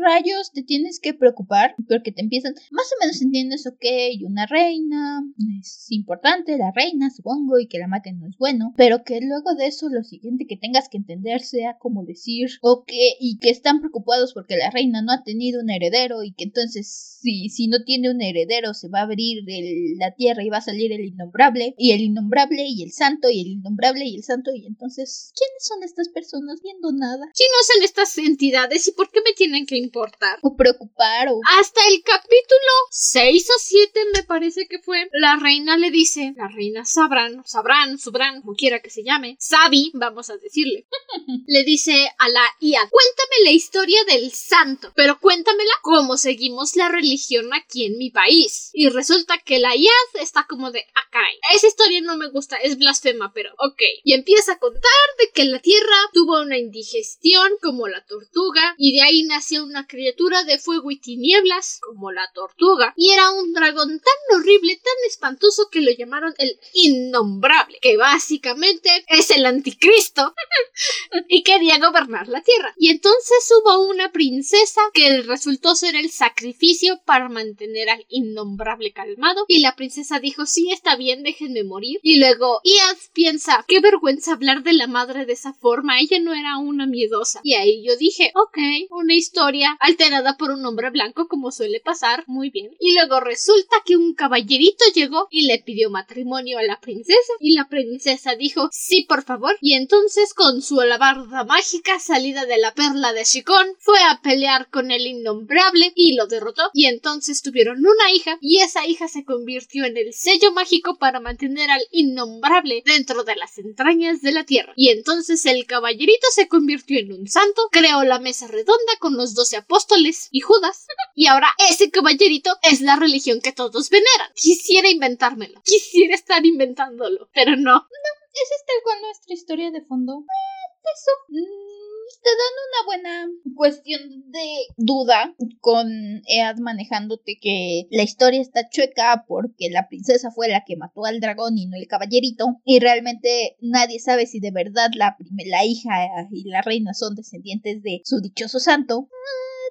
rayos te tienes que preocupar porque te empiezan más o menos entiendes ok una reina es importante la reina supongo y que la maten no es bueno pero que luego de eso lo siguiente que tengas que entender sea como decir ok y que están preocupados porque la reina no ha tenido un heredero y que entonces si, si no tiene un heredero se va a abrir la tierra y va a salir el innombrable y el innombrable y el santo y el innombrable y el santo y entonces ¿quiénes son estas personas viendo nada? ¿quiénes son estas entidades y por qué me tienen que importar. O preocupar o... Hasta el capítulo 6 o 7 me parece que fue. La reina le dice, la reina Sabran, Sabran, Subran, como quiera que se llame, Sabi, vamos a decirle, le dice a la IA, cuéntame la historia del santo, pero cuéntamela cómo seguimos la religión aquí en mi país. Y resulta que la IA está como de, ah, caray, esa historia no me gusta, es blasfema, pero ok. Y empieza a contar de que la tierra tuvo una indigestión como la tortuga y de ahí nació una criatura de fuego y tinieblas, como la tortuga, y era un dragón tan horrible, tan espantoso que lo llamaron el innombrable, que básicamente es el anticristo y quería gobernar la tierra. Y entonces hubo una princesa que resultó ser el sacrificio para mantener al innombrable calmado, y la princesa dijo, sí, está bien, déjenme morir. Y luego Iad piensa, qué vergüenza hablar de la madre de esa forma, ella no era una miedosa. Y ahí yo dije, ok, una historia alterada por un hombre blanco como suele pasar, muy bien. Y luego resulta que un caballerito llegó y le pidió matrimonio a la princesa. Y la princesa dijo sí por favor y entonces con su alabarda mágica salida de la perla de Shikon fue a pelear con el innombrable y lo derrotó. Y entonces tuvieron una hija y esa hija se convirtió en el sello mágico para mantener al innombrable dentro de las entrañas de la tierra. Y entonces el caballerito se convirtió en un santo creó la mesa redonda con los doce apóstoles y Judas. Y ahora ese caballerito es la religión que todos veneran. Quisiera inventármelo. Quisiera estar inventándolo. Pero no. No, es tal cual nuestra historia de fondo. Eh, eso. Mm, te dan una buena cuestión de duda con Ead manejándote que la historia está chueca porque la princesa fue la que mató al dragón y no el caballerito y realmente nadie sabe si de verdad la, la hija y la reina son descendientes de su dichoso santo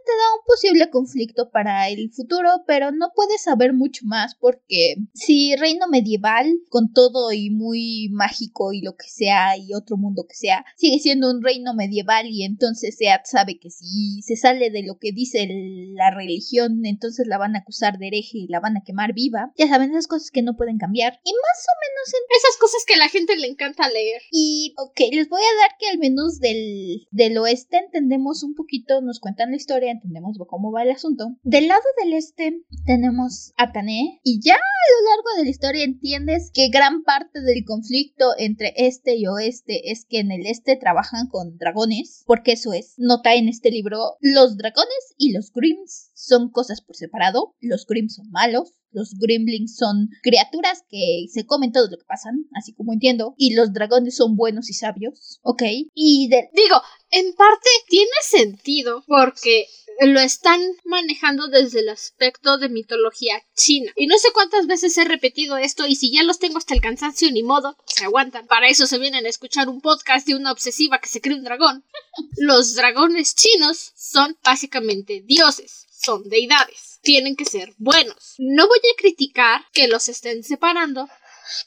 te da un posible conflicto para el futuro, pero no puedes saber mucho más porque si reino medieval con todo y muy mágico y lo que sea y otro mundo que sea, sigue siendo un reino medieval y entonces Seat sabe que si se sale de lo que dice la religión, entonces la van a acusar de hereje y la van a quemar viva. Ya saben, esas cosas que no pueden cambiar. Y más o menos en... Esas cosas que a la gente le encanta leer. Y, ok, les voy a dar que al menos del, del oeste entendemos un poquito, nos cuentan la historia entendemos cómo va el asunto. Del lado del este tenemos a Tané y ya a lo largo de la historia entiendes que gran parte del conflicto entre este y oeste es que en el este trabajan con dragones, porque eso es. Nota en este libro, los dragones y los Grims son cosas por separado, los Grims son malos, los Grimlings son criaturas que se comen todo lo que pasan, así como entiendo. Y los dragones son buenos y sabios, ¿ok? Y de... Digo, en parte tiene sentido porque lo están manejando desde el aspecto de mitología china. Y no sé cuántas veces he repetido esto y si ya los tengo hasta el cansancio ni modo, se aguantan. Para eso se vienen a escuchar un podcast de una obsesiva que se cree un dragón. Los dragones chinos son básicamente dioses, son deidades. Tienen que ser buenos. No voy a criticar que los estén separando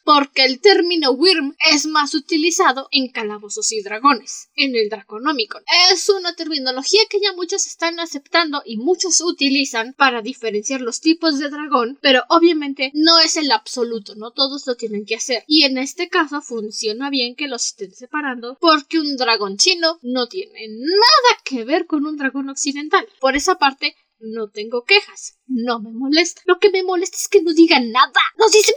porque el término Wyrm es más utilizado en calabozos y dragones, en el Draconomicon. Es una terminología que ya muchos están aceptando y muchos utilizan para diferenciar los tipos de dragón, pero obviamente no es el absoluto, no todos lo tienen que hacer. Y en este caso funciona bien que los estén separando porque un dragón chino no tiene nada que ver con un dragón occidental. Por esa parte, no tengo quejas. No me molesta. Lo que me molesta es que no digan nada. Nos dicen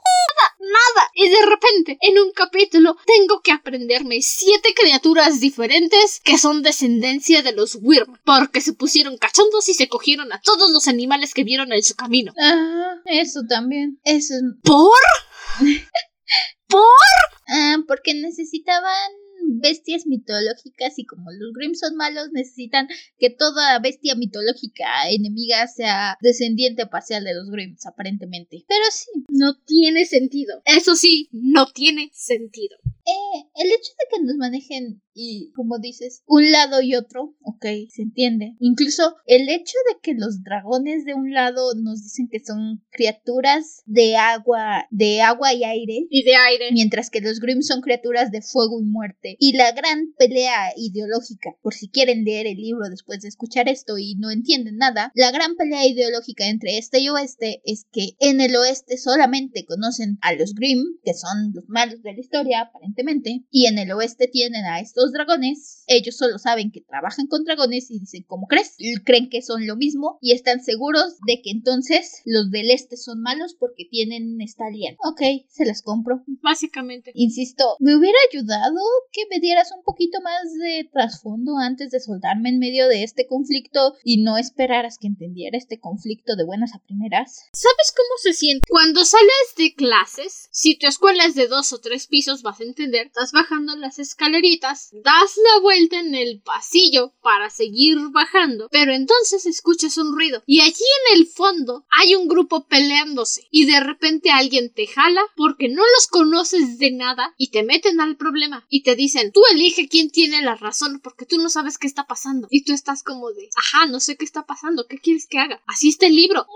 nada, nada. Y de repente, en un capítulo, tengo que aprenderme siete criaturas diferentes que son descendencia de los Wyrm, porque se pusieron cachondos y se cogieron a todos los animales que vieron en su camino. Ah, eso también. Eso. ¿Por? ¿Por? Ah, porque necesitaban bestias mitológicas y como los Grimm son malos, necesitan que toda bestia mitológica enemiga sea descendiente parcial de los Grimms, aparentemente. Pero sí. No tiene sentido. Eso sí, no tiene sentido. Eh, el hecho de que nos manejen y, como dices, un lado y otro, ok, se entiende. Incluso el hecho de que los dragones de un lado nos dicen que son criaturas de agua, de agua y aire. Y de aire. Mientras que los Grimm son criaturas de fuego y muerte. Y la gran pelea ideológica, por si quieren leer el libro después de escuchar esto y no entienden nada, la gran pelea ideológica entre este y oeste es que en el oeste solamente conocen a los Grimm, que son los malos de la historia, aparentemente, y en el oeste tienen a estos dragones, ellos solo saben que trabajan con dragones y dicen, ¿cómo crees? Creen que son lo mismo y están seguros de que entonces los del este son malos porque tienen esta alianza. Ok, se las compro. Básicamente. Insisto, me hubiera ayudado que me dieras un poquito más de trasfondo antes de soltarme en medio de este conflicto y no esperaras que entendiera este conflicto de buenas a primeras. ¿Sabes cómo se siente? Cuando sales de clases, si tu escuela es de dos o tres pisos, vas a entender, estás bajando las escaleritas, das la vuelta en el pasillo para seguir bajando, pero entonces escuchas un ruido y allí en el fondo hay un grupo peleándose y de repente alguien te jala porque no los conoces de nada y te meten al problema y te dicen tú elige quién tiene la razón porque tú no sabes qué está pasando. Y tú estás como de ajá no sé qué está pasando qué quieres que haga así está el libro.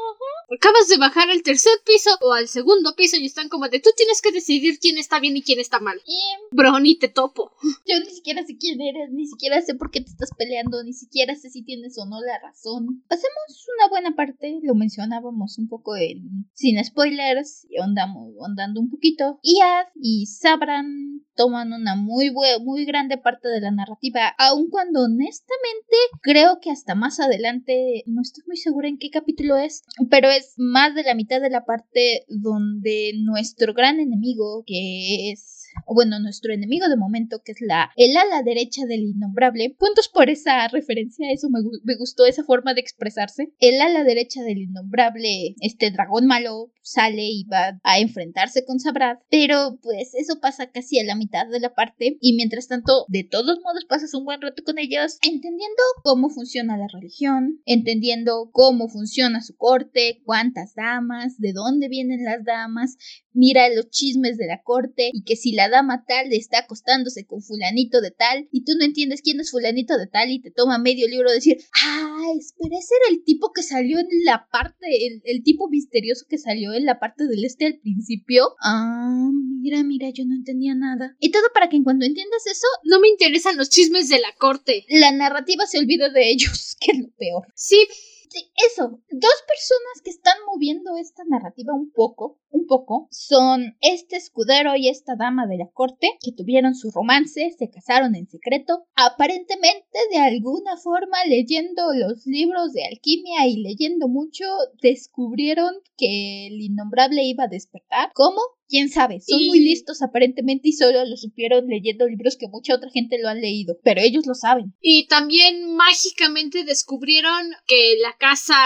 Acabas de bajar al tercer piso o al segundo piso y están como de tú tienes que decidir quién está bien y quién está mal. y bro ni te topo yo ni siquiera sé quién eres, ni siquiera sé por qué te estás peleando, ni siquiera sé si tienes o no la razón. Pasemos una buena parte, lo mencionábamos un poco en sin spoilers, y andamos andando un poquito. Iad y Sabran toman una muy muy grande parte de la narrativa, aun cuando honestamente creo que hasta más adelante, no estoy muy segura en qué capítulo es, pero es más de la mitad de la parte donde nuestro gran enemigo, que es bueno, nuestro enemigo de momento, que es la el ala derecha del innombrable. Puntos por esa referencia, eso me, me gustó esa forma de expresarse. El ala derecha del innombrable, este dragón malo, sale y va a enfrentarse con Sabrad, pero pues eso pasa casi a la mitad de la parte y mientras tanto, de todos modos pasas un buen rato con ellos, entendiendo cómo funciona la religión, entendiendo cómo funciona su corte, cuántas damas, de dónde vienen las damas, mira los chismes de la corte y que si la dama tal está acostándose con fulanito de tal y tú no entiendes quién es fulanito de tal y te toma medio libro de decir, ah, espera, ese era el tipo que salió en la parte, el, el tipo misterioso que salió en la parte del este al principio. Ah, mira, mira, yo no entendía nada. Y todo para que en cuanto entiendas eso, no me interesan los chismes de la corte. La narrativa se olvida de ellos, que es lo peor. Sí, Sí, eso. Dos personas que están moviendo esta narrativa un poco, un poco, son este escudero y esta dama de la corte que tuvieron su romance, se casaron en secreto, aparentemente de alguna forma leyendo los libros de alquimia y leyendo mucho, descubrieron que el innombrable iba a despertar. ¿Cómo? Quién sabe, son muy listos aparentemente y solo lo supieron leyendo libros que mucha otra gente lo han leído, pero ellos lo saben. Y también mágicamente descubrieron que la casa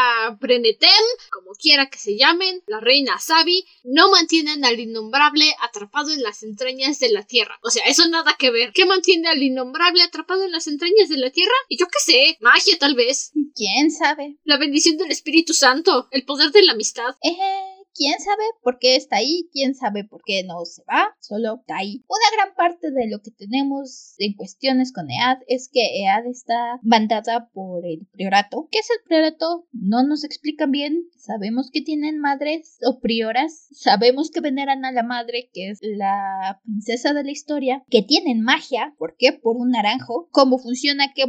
Brenetem, como quiera que se llamen, la reina Sabi, no mantienen al innombrable atrapado en las entrañas de la tierra. O sea, eso nada que ver. ¿Qué mantiene al innombrable atrapado en las entrañas de la tierra? Y yo qué sé, magia tal vez. ¿Quién sabe? La bendición del Espíritu Santo, el poder de la amistad. Eh, quién sabe por qué está ahí, quién sabe por qué no se va, solo está ahí. Una gran parte de lo que tenemos en cuestiones con EAD es que EAD está mandada por el priorato. ¿Qué es el priorato? No nos explican bien. Sabemos que tienen madres o prioras, sabemos que veneran a la madre, que es la princesa de la historia, que tienen magia. ¿Por qué? Por un naranjo. ¿Cómo funciona? ¿Qué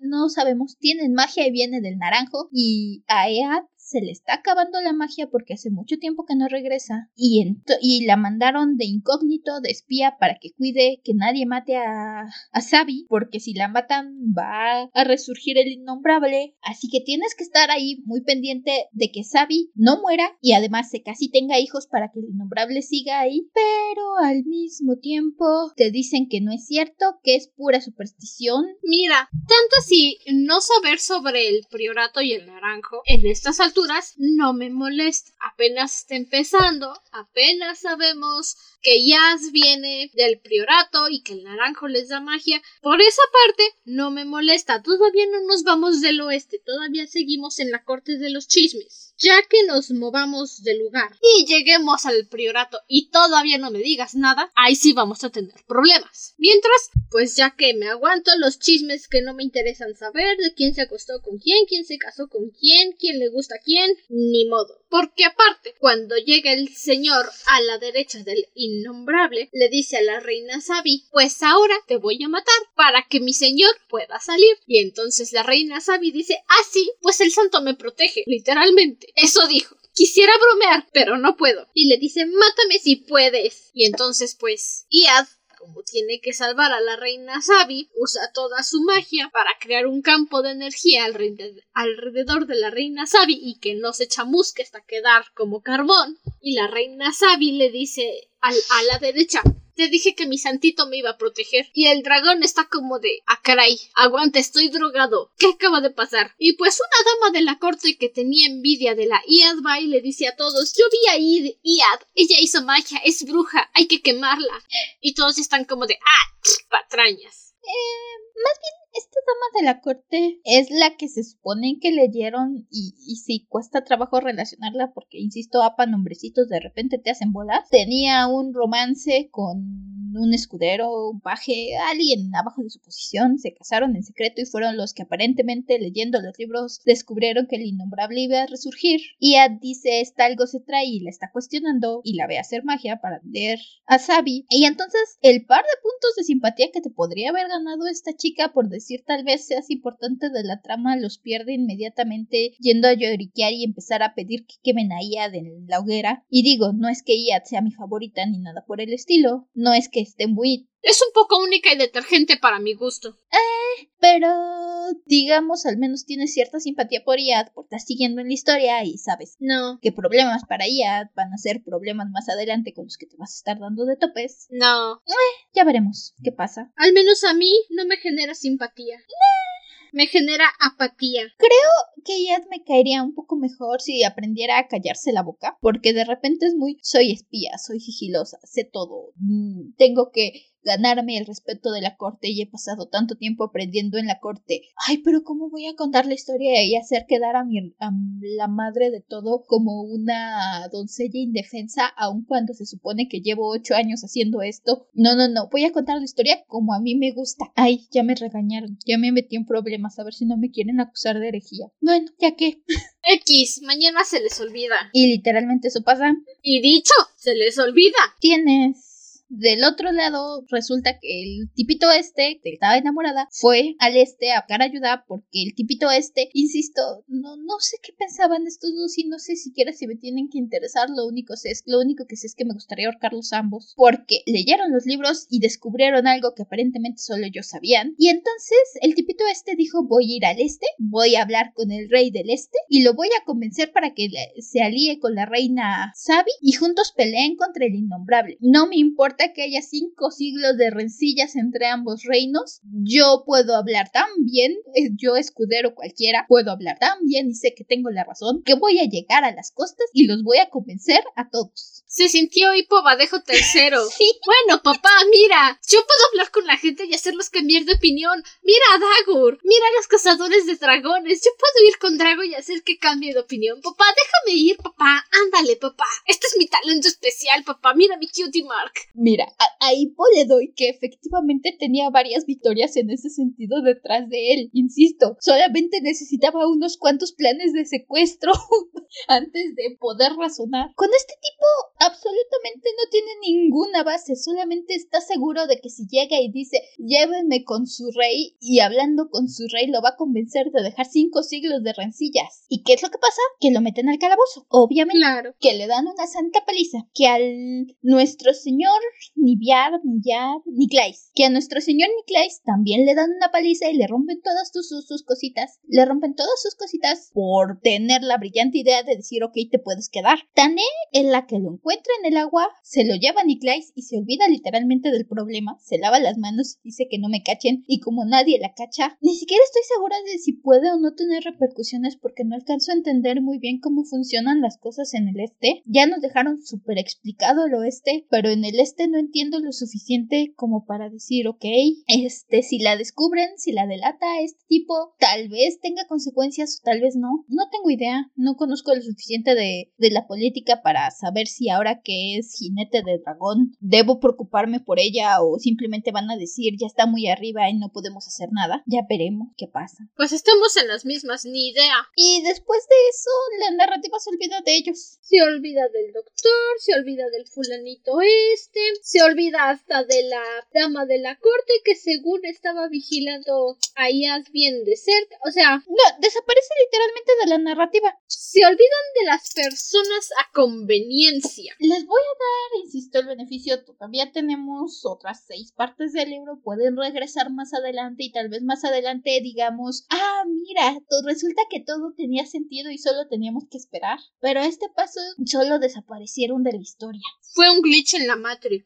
no sabemos. Tienen magia y viene del naranjo. Y a EAD se le está acabando la magia porque hace mucho tiempo que no regresa y, y la mandaron de incógnito, de espía, para que cuide que nadie mate a, a Sabi, porque si la matan va a resurgir el innombrable. Así que tienes que estar ahí muy pendiente de que Sabi no muera y además se casi tenga hijos para que el innombrable siga ahí, pero al mismo tiempo te dicen que no es cierto, que es pura superstición. Mira, tanto así no saber sobre el priorato y el naranjo en estas alturas no me molesta. Apenas está empezando, apenas sabemos que Yaz viene del priorato y que el naranjo les da magia. Por esa parte no me molesta. Todavía no nos vamos del oeste, todavía seguimos en la corte de los chismes ya que nos movamos del lugar y lleguemos al priorato y todavía no me digas nada, ahí sí vamos a tener problemas. Mientras, pues ya que me aguanto los chismes que no me interesan saber de quién se acostó con quién, quién se casó con quién, quién le gusta a quién, ni modo. Porque aparte, cuando llega el señor a la derecha del innombrable, le dice a la reina Sabi, pues ahora te voy a matar para que mi señor pueda salir. Y entonces la reina Sabi dice, ah sí, pues el santo me protege, literalmente. Eso dijo. Quisiera bromear, pero no puedo. Y le dice, mátame si puedes. Y entonces, pues, Iad como tiene que salvar a la reina Sabi, usa toda su magia para crear un campo de energía alrededor de la reina Sabi y que no se chamusque hasta quedar como carbón. Y la reina Sabi le dice al, a la derecha, te dije que mi santito me iba a proteger. Y el dragón está como de, ah caray, aguanta, estoy drogado. ¿Qué acaba de pasar? Y pues una dama de la corte que tenía envidia de la Iad va y le dice a todos, yo vi a Iad, ella hizo magia, es bruja, hay que quemarla. Y todos están como de, ah, patrañas. Eh, más bien esta dama de la corte es la que se supone que leyeron y, y sí cuesta trabajo relacionarla porque, insisto, apa nombrecitos de repente te hacen bolas. Tenía un romance con un escudero, un paje, alguien abajo de su posición, se casaron en secreto y fueron los que aparentemente leyendo los libros descubrieron que el innombrable iba a resurgir. Y Ad dice, esta algo se trae y la está cuestionando y la ve hacer magia para vender a Sabi. Y entonces el par de puntos de simpatía que te podría haber ganado esta chica por decir decir tal vez seas importante de la trama los pierde inmediatamente yendo a lloriquear y empezar a pedir que quemen a Iad en la hoguera. Y digo, no es que Iad sea mi favorita ni nada por el estilo, no es que esté muy es un poco única y detergente para mi gusto. Eh, pero digamos, al menos tienes cierta simpatía por Iad, porque estás siguiendo en la historia y sabes no. que problemas para Iad van a ser problemas más adelante con los que te vas a estar dando de topes. No. Eh, ya veremos qué pasa. Al menos a mí no me genera simpatía me genera apatía. Creo que Iad me caería un poco mejor si aprendiera a callarse la boca, porque de repente es muy soy espía, soy sigilosa, sé todo, mm, tengo que ganarme el respeto de la corte y he pasado tanto tiempo aprendiendo en la corte. Ay, pero ¿cómo voy a contar la historia y hacer quedar a, mi, a la madre de todo como una doncella indefensa, aun cuando se supone que llevo ocho años haciendo esto? No, no, no, voy a contar la historia como a mí me gusta. Ay, ya me regañaron, ya me metí en problemas, a ver si no me quieren acusar de herejía. Bueno, ya que. X, mañana se les olvida. Y literalmente eso pasa. Y dicho, se les olvida. Tienes Del otro lado, resulta que el tipito este, que estaba enamorada, fue al este a buscar ayuda porque el tipito este, insisto, no, no sé qué pensaban estos dos y no sé siquiera si me tienen que interesar. Lo único, es, lo único que sé es que me gustaría ahorcarlos ambos porque leyeron los libros y descubrieron algo que aparentemente solo ellos sabían. Y entonces el tipito este dijo voy a ir al este, voy a hablar con el rey del este y lo voy a convencer para que se alíe con la reina Sabi y juntos peleen contra el innombrable. No me importa que haya cinco siglos de rencillas entre ambos reinos, yo puedo hablar tan bien, eh, yo escudero cualquiera, puedo hablar tan bien y sé que tengo la razón, que voy a llegar a las costas y los voy a convencer a todos. Se sintió hipobadejo tercero. sí. Bueno, papá, mira, yo puedo hablar con la gente y hacerlos cambiar de opinión. Mira a Dagur, mira a los cazadores de dragones. Yo puedo ir con Drago y hacer que cambie de opinión. Papá, déjame ir, papá. Ándale, papá. Este es mi talento especial, papá. Mira mi cutie mark. Mira, a, Hipo le doy que efectivamente tenía varias victorias en ese sentido detrás de él. Insisto, solamente necesitaba unos cuantos planes de secuestro antes de poder razonar. Con este tipo absolutamente no tiene ninguna base, solamente está seguro de que si llega y dice llévenme con su rey y hablando con su rey lo va a convencer de dejar cinco siglos de rencillas. ¿Y qué es lo que pasa? Que lo meten al calabozo, obviamente. Claro. Que le dan una santa paliza. Que al nuestro señor Niviar, Niyar, Niclais. Que a nuestro señor Niclais también le dan una paliza y le rompen todas sus, sus, cositas. Le rompen todas sus cositas por tener la brillante idea de decir ok te puedes quedar. Tané es la que lo encuentra en el agua, se lo lleva a Niclais y se olvida literalmente del problema, se lava las manos y dice que no me cachen y como nadie la cacha, ni siquiera estoy segura de si puede o no tener repercusiones porque no alcanzo a entender muy bien cómo funcionan las cosas en el este. Ya nos dejaron súper explicado el oeste, pero en el este no entiendo lo suficiente como para decir, ok, este, si la descubren, si la delata este tipo, tal vez tenga consecuencias o tal vez no. No tengo idea, no conozco lo suficiente de, de la política para saber si ahora que es jinete de dragón debo preocuparme por ella o simplemente van a decir ya está muy arriba y no podemos hacer nada. Ya veremos qué pasa. Pues estamos en las mismas, ni idea. Y después de eso, la narrativa se olvida de ellos. Se olvida del doctor, se olvida del fulanito este, se olvida hasta de la dama de la corte que según estaba vigilando a Ias bien de cerca. O sea, no, desaparece literalmente de la narrativa. Se olvidan de las personas a conveniencia. Les voy a dar, insisto, el beneficio. Todavía tenemos otras seis partes del libro. Pueden regresar más adelante y tal vez más adelante digamos, ah, mira, resulta que todo tenía sentido y solo teníamos que esperar. Pero a este paso solo desaparecieron de la historia. Fue un glitch en la Matrix.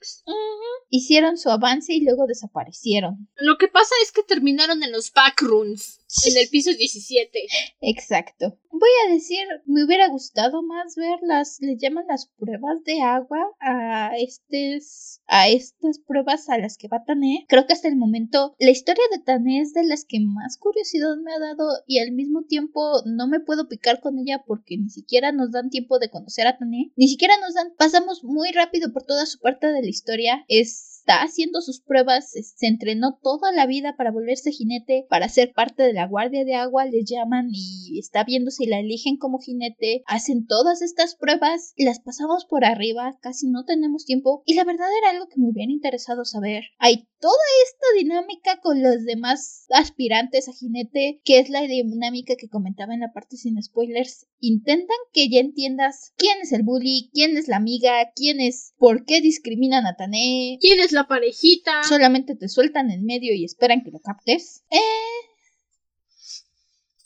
Hicieron su avance y luego desaparecieron. Lo que pasa es que terminaron en los backrooms, en el piso 17. Exacto. Voy a decir, me hubiera gustado más ver las, le llaman las pruebas de agua a estes, a estas pruebas a las que va Tané. Creo que hasta el momento la historia de Tané es de las que más curiosidad me ha dado y al mismo tiempo no me puedo picar con ella porque ni siquiera nos dan tiempo de conocer a Tané. Ni siquiera nos dan, pasamos muy rápido por toda su parte de la historia. Es está haciendo sus pruebas, se entrenó toda la vida para volverse jinete, para ser parte de la Guardia de Agua, le llaman y está viendo si la eligen como jinete, hacen todas estas pruebas, las pasamos por arriba, casi no tenemos tiempo y la verdad era algo que me hubiera interesado saber. Hay toda esta dinámica con los demás aspirantes a jinete, que es la dinámica que comentaba en la parte sin spoilers, intentan que ya entiendas quién es el bully, quién es la amiga, quién es, por qué discriminan a Tané, quién es la parejita. Solamente te sueltan en medio y esperan que lo captes. Eh.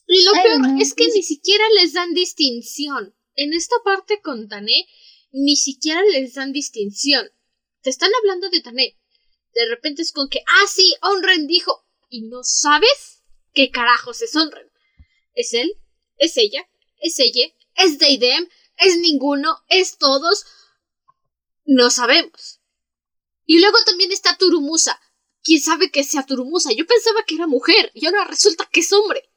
Y lo peor es que ni siquiera les dan distinción. En esta parte con Tané, ni siquiera les dan distinción. Te están hablando de Tané. De repente es con que, ah, sí, Onren dijo. Y no sabes qué carajos es Onren. ¿Es él? ¿Es ella? ¿Es ella? ¿Es Deidem? ¿Es ninguno? ¿Es todos? No sabemos. Y luego también está Turumusa. ¿Quién sabe que sea Turumusa? Yo pensaba que era mujer y ahora resulta que es hombre.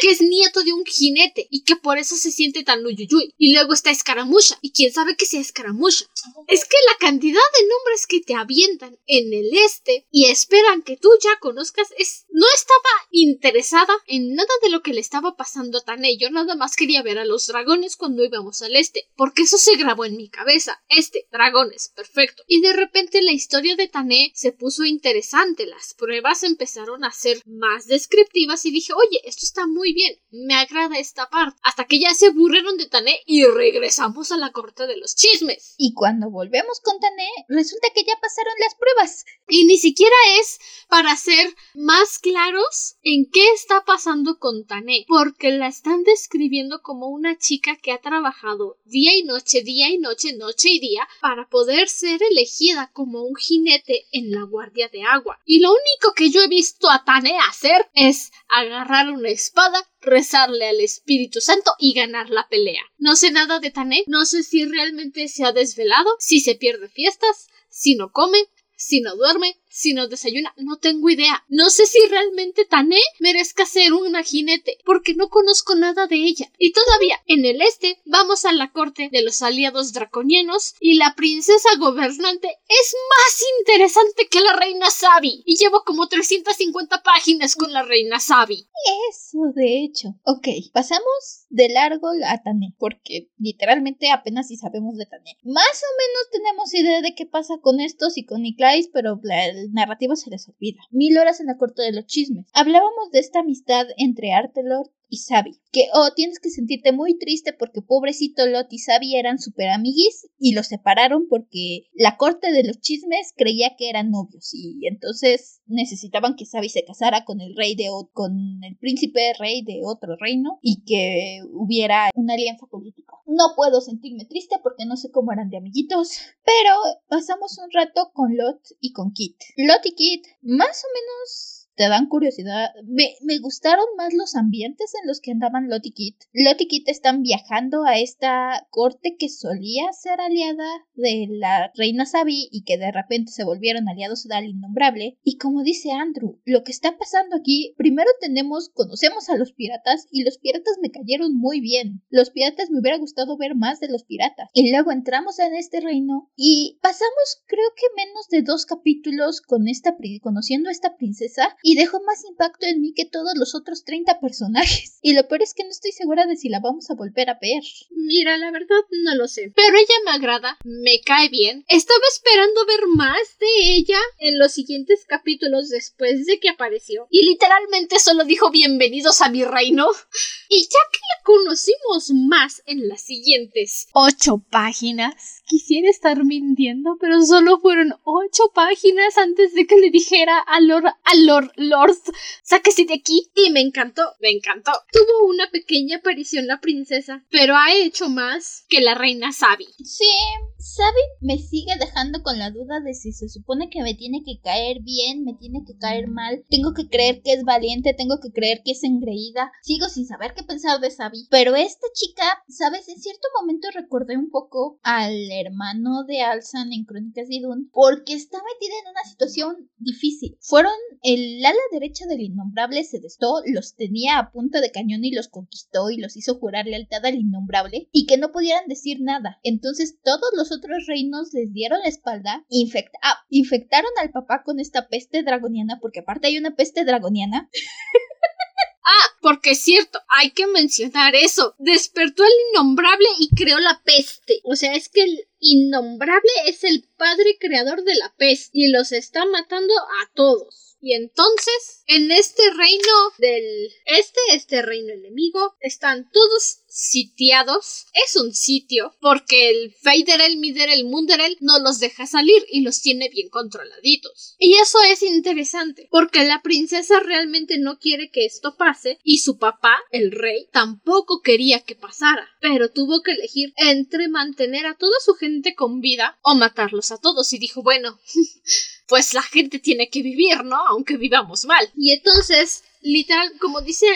Que es nieto de un jinete y que por eso se siente tan uyuyuy. Y luego está Escaramucha. Y quién sabe que sea Escaramucha. Es que la cantidad de nombres que te avientan en el este y esperan que tú ya conozcas es. No estaba interesada en nada de lo que le estaba pasando a Tane. Yo nada más quería ver a los dragones cuando íbamos al este. Porque eso se grabó en mi cabeza. Este, dragones, perfecto. Y de repente la historia de Tané se puso interesante. Las pruebas empezaron a ser más descriptivas y dije, oye, esto está muy bien. Me agrada esta parte. Hasta que ya se aburrieron de Tané y regresamos a la corte de los chismes. Y cuando volvemos con Tané, resulta que ya pasaron las pruebas. Y ni siquiera es para ser más claros en qué está pasando con Tané, porque la están describiendo como una chica que ha trabajado día y noche, día y noche, noche y día para poder ser elegida como un jinete en la guardia de agua. Y lo único que yo he visto a Tané hacer es agarrar una espada, rezarle al Espíritu Santo y ganar la pelea. No sé nada de Tané, no sé si realmente se ha desvelado, si se pierde fiestas, si no come, si no duerme, si no desayuna, no tengo idea. No sé si realmente Tané merezca ser una jinete, porque no conozco nada de ella. Y todavía, en el este, vamos a la corte de los aliados draconianos y la princesa gobernante es más interesante que la reina Sabi. Y llevo como 350 páginas con la reina Sabi. Eso, de hecho. Ok, pasamos de largo a Tané, porque literalmente apenas si sabemos de Tané. Más o menos tenemos idea de qué pasa con estos y con Niclais, pero el narrativo se les olvida. Mil horas en la corte de los chismes. Hablábamos de esta amistad entre Artelor y Sabi. Que, oh, tienes que sentirte muy triste porque pobrecito Lot y Sabi eran super amiguis y los separaron porque la corte de los chismes creía que eran novios y entonces necesitaban que Sabi se casara con el rey de con el príncipe rey de otro reino y que hubiera una alianza política. No puedo sentirme triste porque no sé cómo eran de amiguitos, pero pasamos un rato con Lot y con Kit. Lot y Kit más o menos te dan curiosidad. Me, gustaron más los ambientes en los que andaban Lot Kit. Están viajando a esta corte que solía ser aliada de la reina Sabi y que de repente se volvieron aliados del innombrable. Y como dice Andrew, lo que está pasando aquí, primero tenemos, conocemos a los piratas y los piratas me cayeron muy bien. Los piratas me hubiera gustado ver más de los piratas. Y luego entramos en este reino y pasamos creo que menos de dos capítulos con esta conociendo a esta princesa dejó más impacto en mí que todos los otros 30 personajes. Y lo peor es que no estoy segura de si la vamos a volver a ver. Mira, la verdad no lo sé. Pero ella me agrada, me cae bien. Estaba esperando ver más de ella en los siguientes capítulos después de que apareció. Y literalmente solo dijo bienvenidos a mi reino. Y ya que la conocimos más en las siguientes ocho páginas, quisiera estar mintiendo, pero solo fueron ocho páginas antes de que le dijera a Lord, a Lord Lord, sáquese de aquí. Y me encantó, me encantó. Tuvo una pequeña aparición la princesa, pero ha hecho más que la reina Sabi. Sí, Sabi me sigue dejando con la duda de si se supone que me tiene que caer bien, me tiene que caer mal. Tengo que creer que es valiente, tengo que creer que es engreída. Sigo sin saber qué pensar de Sabi. Pero esta chica, ¿sabes? En cierto momento recordé un poco al hermano de Alsan en Crónicas de Dune porque está metida en una situación difícil. Fueron el ala derecha del innombrable se destó, los tenía a punta de cañón y los conquistó y los hizo jurar lealtad al innombrable y que no pudieran decir nada. Entonces todos los otros reinos les dieron la espalda, ah, infectaron al papá con esta peste dragoniana, porque aparte hay una peste dragoniana. Ah, porque es cierto, hay que mencionar eso. Despertó el innombrable y creó la peste. O sea, es que el innombrable es el padre creador de la peste y los está matando a todos. Y entonces, en este reino del este, este reino enemigo, están todos sitiados. Es un sitio porque el Feiderel, Miderel, Munderel no los deja salir y los tiene bien controladitos. Y eso es interesante porque la princesa realmente no quiere que esto pase y su papá, el rey, tampoco quería que pasara, pero tuvo que elegir entre mantener a toda su gente con vida o matarlos a todos y dijo, bueno, pues la gente tiene que vivir, ¿no? Aunque vivamos mal. Y entonces, literal, como dice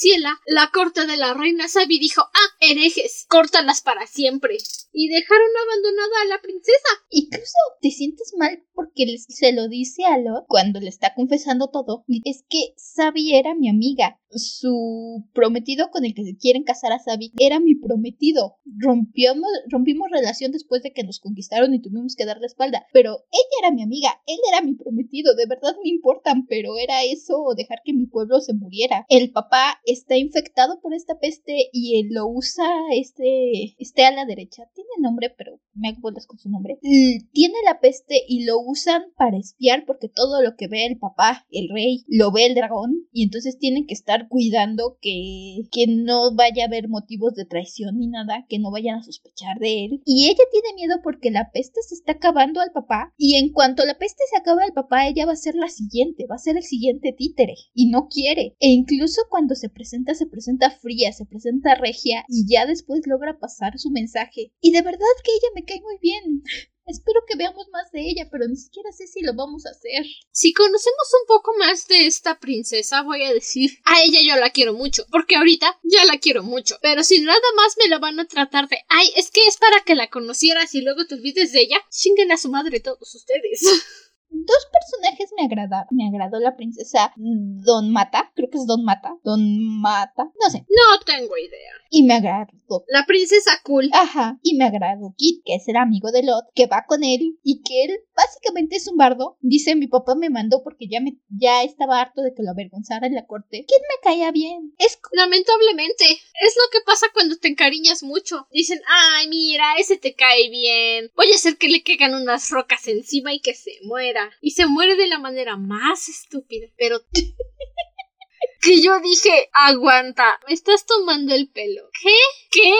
Ciela, la corte de la reina Sabi dijo Ah, herejes, córtalas para siempre. Y dejaron abandonada a la princesa. Incluso te sientes mal porque se lo dice a Lot cuando le está confesando todo. Es que Sabi era mi amiga. Su prometido con el que se quieren casar a Sabi era mi prometido. Rompimos, rompimos relación después de que nos conquistaron y tuvimos que dar la espalda. Pero ella era mi amiga, él era mi prometido. De verdad me importan, pero era eso o dejar que mi pueblo se muriera. El papá está infectado por esta peste y lo usa este, este a la derecha. Tiene nombre, pero me hago con su nombre. Tiene la peste y lo usan para espiar porque todo lo que ve el papá, el rey, lo ve el dragón y entonces tienen que estar cuidando que, que no vaya a haber motivos de traición ni nada, que no vayan a sospechar de él. Y ella tiene miedo porque la peste se está acabando al papá y en cuanto la peste se acabe al papá, ella va a ser la siguiente, va a ser el siguiente títere y no quiere. E incluso cuando se presenta, se presenta fría, se presenta regia y ya después logra pasar su mensaje. Y de verdad que ella me cae muy bien. Espero que veamos más de ella, pero ni siquiera sé si lo vamos a hacer. Si conocemos un poco más de esta princesa, voy a decir, a ella yo la quiero mucho, porque ahorita ya la quiero mucho. Pero si nada más me la van a tratar de, ay, es que es para que la conocieras y luego te olvides de ella, chinguen a su madre todos ustedes. Dos personajes me agradaron. Me agradó la princesa Don Mata. Creo que es Don Mata. Don Mata. No sé. No tengo idea. Y me agradó. La princesa cool. Ajá. Y me agradó Kit, que es el amigo de Lot, que va con él y que él básicamente es un bardo. Dice, mi papá me mandó porque ya me ya estaba harto de que lo avergonzara en la corte. Kit me caía bien. Es lamentablemente es lo que pasa cuando te encariñas mucho. Dicen, ay, mira, ese te cae bien. Voy a hacer que le caigan unas rocas encima y que se muera y se muere de la manera más estúpida. Pero que yo dije, aguanta, me estás tomando el pelo. ¿Qué? ¿Qué?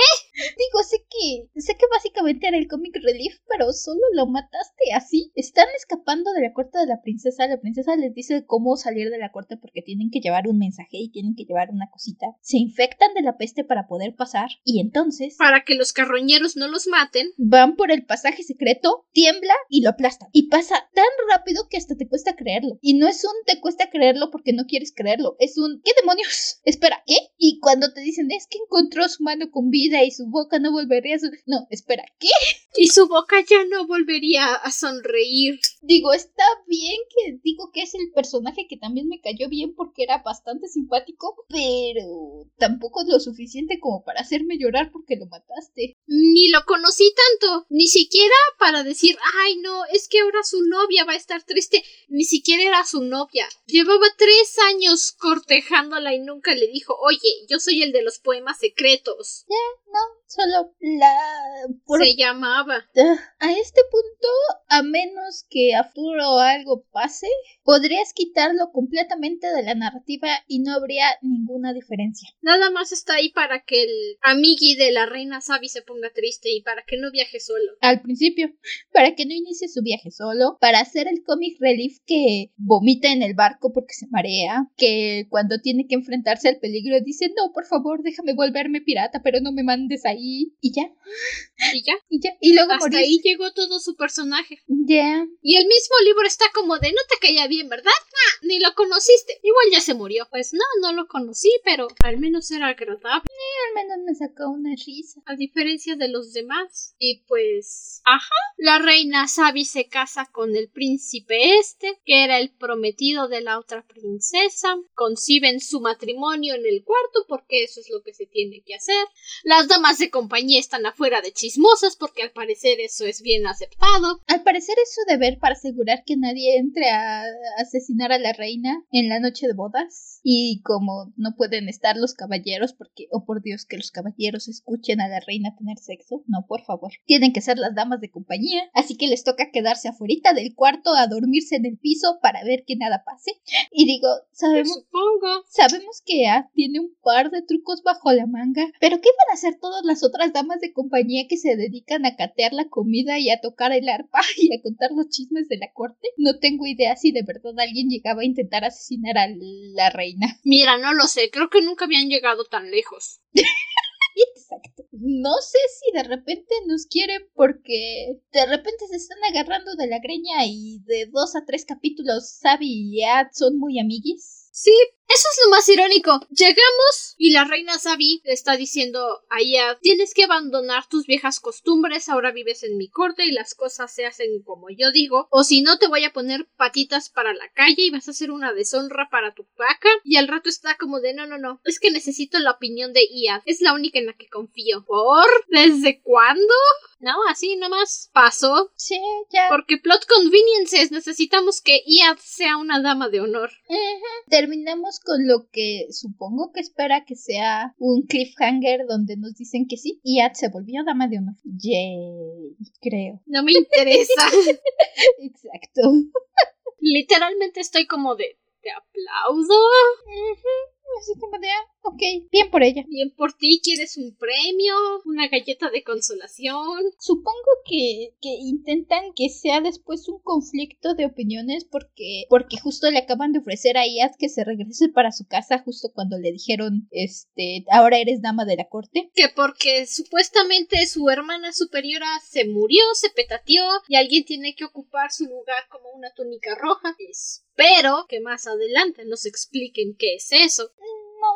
Digo, sé que, sé que básicamente era el comic relief, pero solo lo mataste así. Están escapando de la corte de la princesa. La princesa les dice cómo salir de la corte porque tienen que llevar un mensaje y tienen que llevar una cosita. Se infectan de la peste para poder pasar y entonces... Para que los carroñeros no los maten. Van por el pasaje secreto, tiembla y lo aplastan. Y pasa tan rápido que hasta te cuesta creerlo. Y no es un te cuesta creerlo porque no quieres creerlo. Es un ¿qué demonios? Espera, ¿qué? Y cuando te dicen es que encontró su mano con vida y su boca no volvería a... No, espera, ¿qué? Y su boca ya no volvería a sonreír. Digo, está bien que digo que es el personaje que también me cayó bien porque era bastante simpático, pero tampoco lo suficiente como para hacerme llorar porque lo mataste. Ni lo conocí tanto, ni siquiera para decir, ay no, es que ahora su novia va a estar triste, ni siquiera era su novia. Llevaba tres años cortejándola y nunca le dijo, oye, yo soy el de los poemas secretos. Ya, no, solo la... Se llamaba. A este punto, a menos que a futuro algo pase, podrías quitarlo completamente de la narrativa y no habría ninguna diferencia. Nada más está ahí para que el amigui de la reina Sabi se ponga triste y para que no viaje solo. Al principio, para que no inicie su viaje solo, para hacer el comic relief que vomita en el barco porque se marea, que cuando tiene que enfrentarse al peligro dice, no, por favor, déjame volverme pirata, pero no me mandes ahí y ya. Y ya. Y ya. Y luego Hasta ahí llegó todo su personaje. Ya. Y el mismo libro está como de no te caía bien, ¿verdad? Ah, ni lo conociste. Igual ya se murió. Pues no, no lo conocí, pero al menos era agradable. al menos me sacó una risa. A diferencia de los demás. Y pues. Ajá. La reina Sabi se casa con el príncipe este, que era el prometido de la otra princesa. Conciben su matrimonio en el cuarto, porque eso es lo que se tiene que hacer. Las damas de compañía están afuera de chismosas porque al parecer eso es bien aceptado. Al parecer es su deber para asegurar que nadie entre a asesinar a la reina en la noche de bodas. Y como no pueden estar los caballeros porque, oh por Dios, que los caballeros escuchen a la reina tener sexo, no, por favor. Tienen que ser las damas de compañía, así que les toca quedarse afuera del cuarto a dormirse en el piso para ver que nada pase. Y digo, sabemos, supongo. sabemos que A tiene un par de trucos bajo la manga, pero ¿qué van a hacer todas las otras damas de compañía que se dedican a catear la comida y a tocar el arpa y a contar los chismes de la corte? No tengo idea si de verdad alguien llegaba a intentar asesinar a la reina. Mira, no lo sé, creo que nunca habían llegado tan lejos. Exacto. No sé si de repente nos quieren porque de repente se están agarrando de la greña y de dos a tres capítulos Sabi y Ad son muy amiguis. Sí, Eso es lo más irónico. Llegamos y la reina Sabi le está diciendo a Iad, tienes que abandonar tus viejas costumbres, ahora vives en mi corte y las cosas se hacen como yo digo, o si no te voy a poner patitas para la calle y vas a hacer una deshonra para tu vaca. Y al rato está como de no, no, no, es que necesito la opinión de Iad, es la única en la que confío. ¿Por? ¿Desde cuándo? No, así nomás pasó. Sí, ya. Porque plot conveniences, necesitamos que Iad sea una dama de honor. Terminamos con lo que supongo que espera que sea un cliffhanger donde nos dicen que sí, Iad se volvió dama de honor. Yay, creo. No me interesa. Exacto. Literalmente estoy como de te aplaudo. Así como de, ah, ok, bien por ella. Bien por ti, ¿quieres un premio? ¿Una galleta de consolación? Supongo que, que intentan que sea después un conflicto de opiniones porque, porque justo le acaban de ofrecer a Iad que se regrese para su casa justo cuando le dijeron, este, ahora eres dama de la corte. Que porque supuestamente su hermana superiora se murió, se petateó y alguien tiene que ocupar su lugar como una túnica roja. Espero que más adelante nos expliquen qué es eso.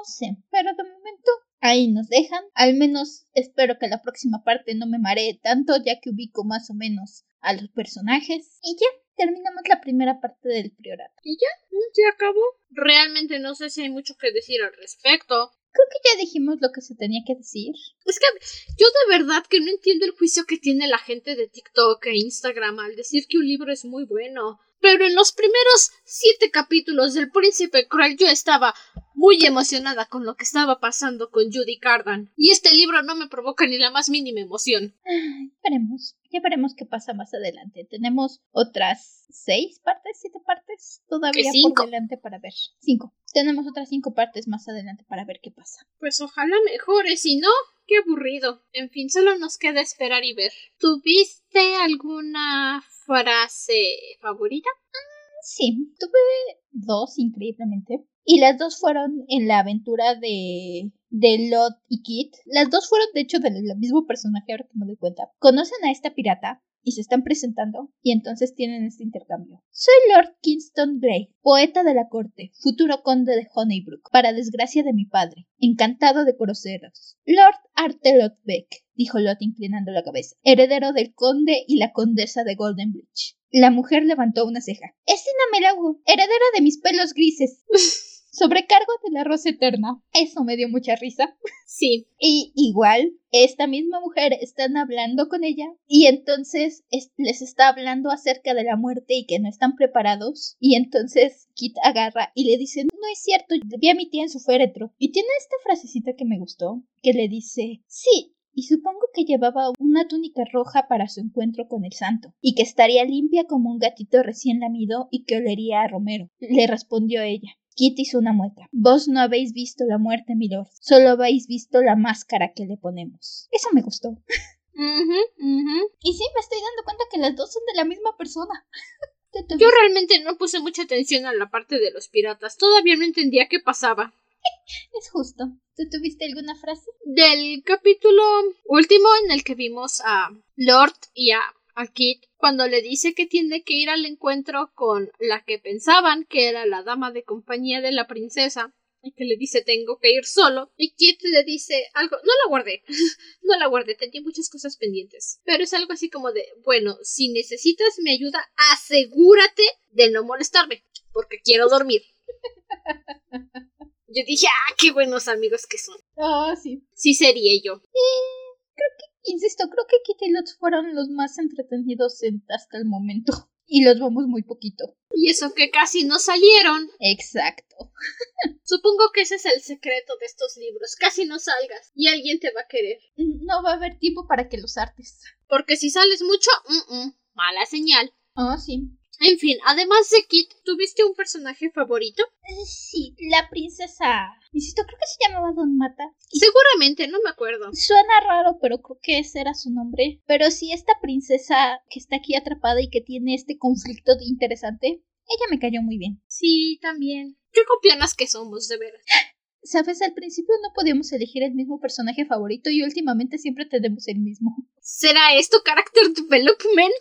No sé, pero de momento ahí nos dejan. Al menos espero que la próxima parte no me maree tanto, ya que ubico más o menos a los personajes. Y ya, terminamos la primera parte del priorato. ¿Y ya? ¿Se acabó? Realmente no sé si hay mucho que decir al respecto. Creo que ya dijimos lo que se tenía que decir. Es que yo de verdad que no entiendo el juicio que tiene la gente de TikTok e Instagram al decir que un libro es muy bueno. Pero en los primeros siete capítulos del Príncipe Cruel yo estaba muy emocionada con lo que estaba pasando con Judy Cardan. Y este libro no me provoca ni la más mínima emoción. Ay, veremos. Ya veremos qué pasa más adelante. Tenemos otras seis partes, siete partes todavía por delante para ver. Cinco. Tenemos otras cinco partes más adelante para ver qué pasa. Pues ojalá mejore, si no, qué aburrido. En fin, solo nos queda esperar y ver. ¿Tuviste alguna frase favorita? Sí, tuve dos, increíblemente. Y las dos fueron en la aventura de, de Lot y Kit. Las dos fueron, de hecho, del mismo personaje, ahora que me doy cuenta. Conocen a esta pirata y se están presentando y entonces tienen este intercambio. Soy Lord Kingston Grey, poeta de la corte, futuro conde de Honeybrook, para desgracia de mi padre. Encantado de conoceros. Lord Artelot Beck, dijo Lot inclinando la cabeza, heredero del conde y la condesa de Golden Bridge. La mujer levantó una ceja. Es Tina Melago, heredera de mis pelos grises. Sobrecargo de la rosa eterna. Eso me dio mucha risa. Sí. Y igual, esta misma mujer están hablando con ella y entonces es- les está hablando acerca de la muerte y que no están preparados. Y entonces Kit agarra y le dice, no es cierto, vi a mi tía en su féretro. Y tiene esta frasecita que me gustó, que le dice, sí. Y supongo que llevaba una túnica roja para su encuentro con el santo, y que estaría limpia como un gatito recién lamido y que olería a Romero. Le respondió ella. Kit hizo una mueca. Vos no habéis visto la muerte, milord. Solo habéis visto la máscara que le ponemos. Eso me gustó. Y sí, me estoy dando cuenta que las dos son de la misma persona. Yo realmente no puse mucha atención a la parte de los piratas. Todavía no entendía qué pasaba. Es justo. ¿Tú tuviste alguna frase? Del capítulo último en el que vimos a Lord y a, a Kit cuando le dice que tiene que ir al encuentro con la que pensaban que era la dama de compañía de la princesa y que le dice tengo que ir solo y Kit le dice algo no la guardé no la guardé tenía muchas cosas pendientes pero es algo así como de bueno si necesitas mi ayuda asegúrate de no molestarme porque quiero dormir yo dije ah qué buenos amigos que son Ah, sí. sí sería yo Insisto, creo que Kit y Lot fueron los más entretenidos en- hasta el momento. Y los vamos muy poquito. Y eso que casi no salieron. Exacto. Supongo que ese es el secreto de estos libros. Casi no salgas y alguien te va a querer. No va a haber tiempo para que los artes. Porque si sales mucho, mm, mm, mala señal. Ah, sí. En fin, además de Kit, ¿tuviste un personaje favorito? Eh, Sí, la princesa. Insisto, creo que se llamaba Don Mata. Y Seguramente, no me acuerdo. Suena raro, pero creo que ese era su nombre. Pero sí, esta princesa que está aquí atrapada y que tiene este conflicto interesante, ella me cayó muy bien. Sí, también. Qué copianas que somos, de veras. Sabes, al principio no podíamos elegir el mismo personaje favorito y últimamente siempre tenemos el mismo. ¿Será esto character development?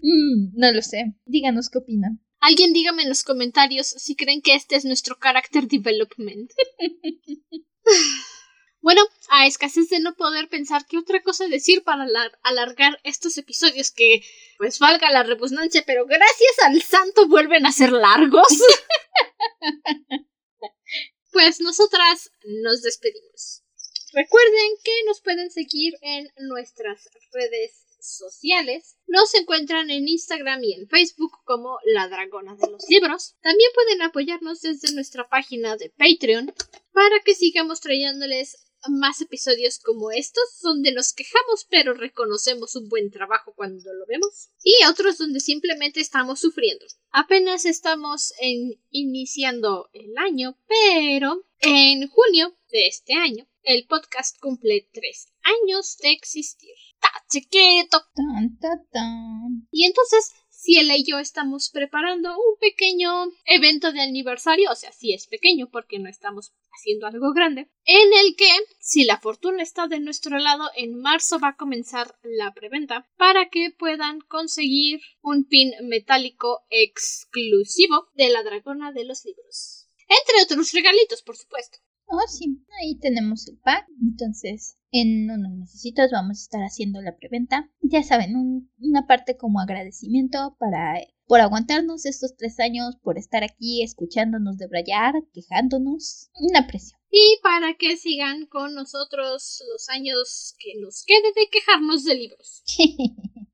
Mm, no lo sé. Díganos qué opinan. Alguien dígame en los comentarios si creen que este es nuestro character development. Bueno, a escasez de no poder pensar qué otra cosa decir para alargar estos episodios que, pues valga la redundancia, pero gracias al santo vuelven a ser largos. pues nosotras nos despedimos. Recuerden que nos pueden seguir en nuestras redes sociales. Nos encuentran en Instagram y en Facebook como La Dragona de los Libros. También pueden apoyarnos desde nuestra página de Patreon para que sigamos trayéndoles más episodios como estos, donde nos quejamos pero reconocemos un buen trabajo cuando lo vemos, y otros donde simplemente estamos sufriendo. Apenas estamos en iniciando el año, pero en junio de este año el podcast cumple tres años de existir. ¡Ta chiquito! Tan, tan. Y entonces Ciela y yo estamos preparando un pequeño evento de aniversario, o sea, sí es pequeño porque no estamos haciendo algo grande, en el que, si la fortuna está de nuestro lado, en marzo va a comenzar la preventa para que puedan conseguir un pin metálico exclusivo de la dragona de los libros. Entre otros regalitos, por supuesto. Oh, sí, ahí tenemos el pack. Entonces, en unos necesitos vamos a estar haciendo la preventa. Ya saben, una parte como agradecimiento para por aguantarnos estos tres años, por estar aquí escuchándonos debrayar, quejándonos. Un aprecio. Y para que sigan con nosotros los años que nos quede de quejarnos de libros.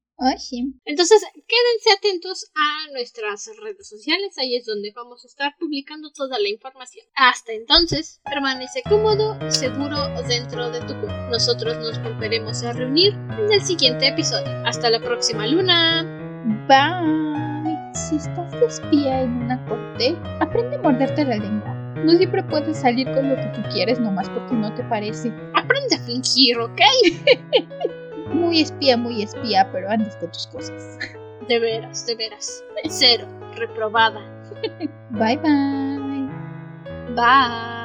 Entonces, quédense atentos a nuestras redes sociales, ahí es donde vamos a estar publicando toda la información. Hasta entonces, permanece cómodo, seguro dentro de tu cuerpo. Nosotros nos volveremos a reunir en el siguiente episodio. Hasta la próxima luna. Bye. Si estás de espía en una corte, aprende a morderte la lengua. No siempre puedes salir con lo que tú quieres nomás porque no te parece. Aprende a fingir, ¿ok? muy espía, muy espía, pero andes con tus cosas. De veras, de veras. Cero, reprobada. Bye bye. Bye.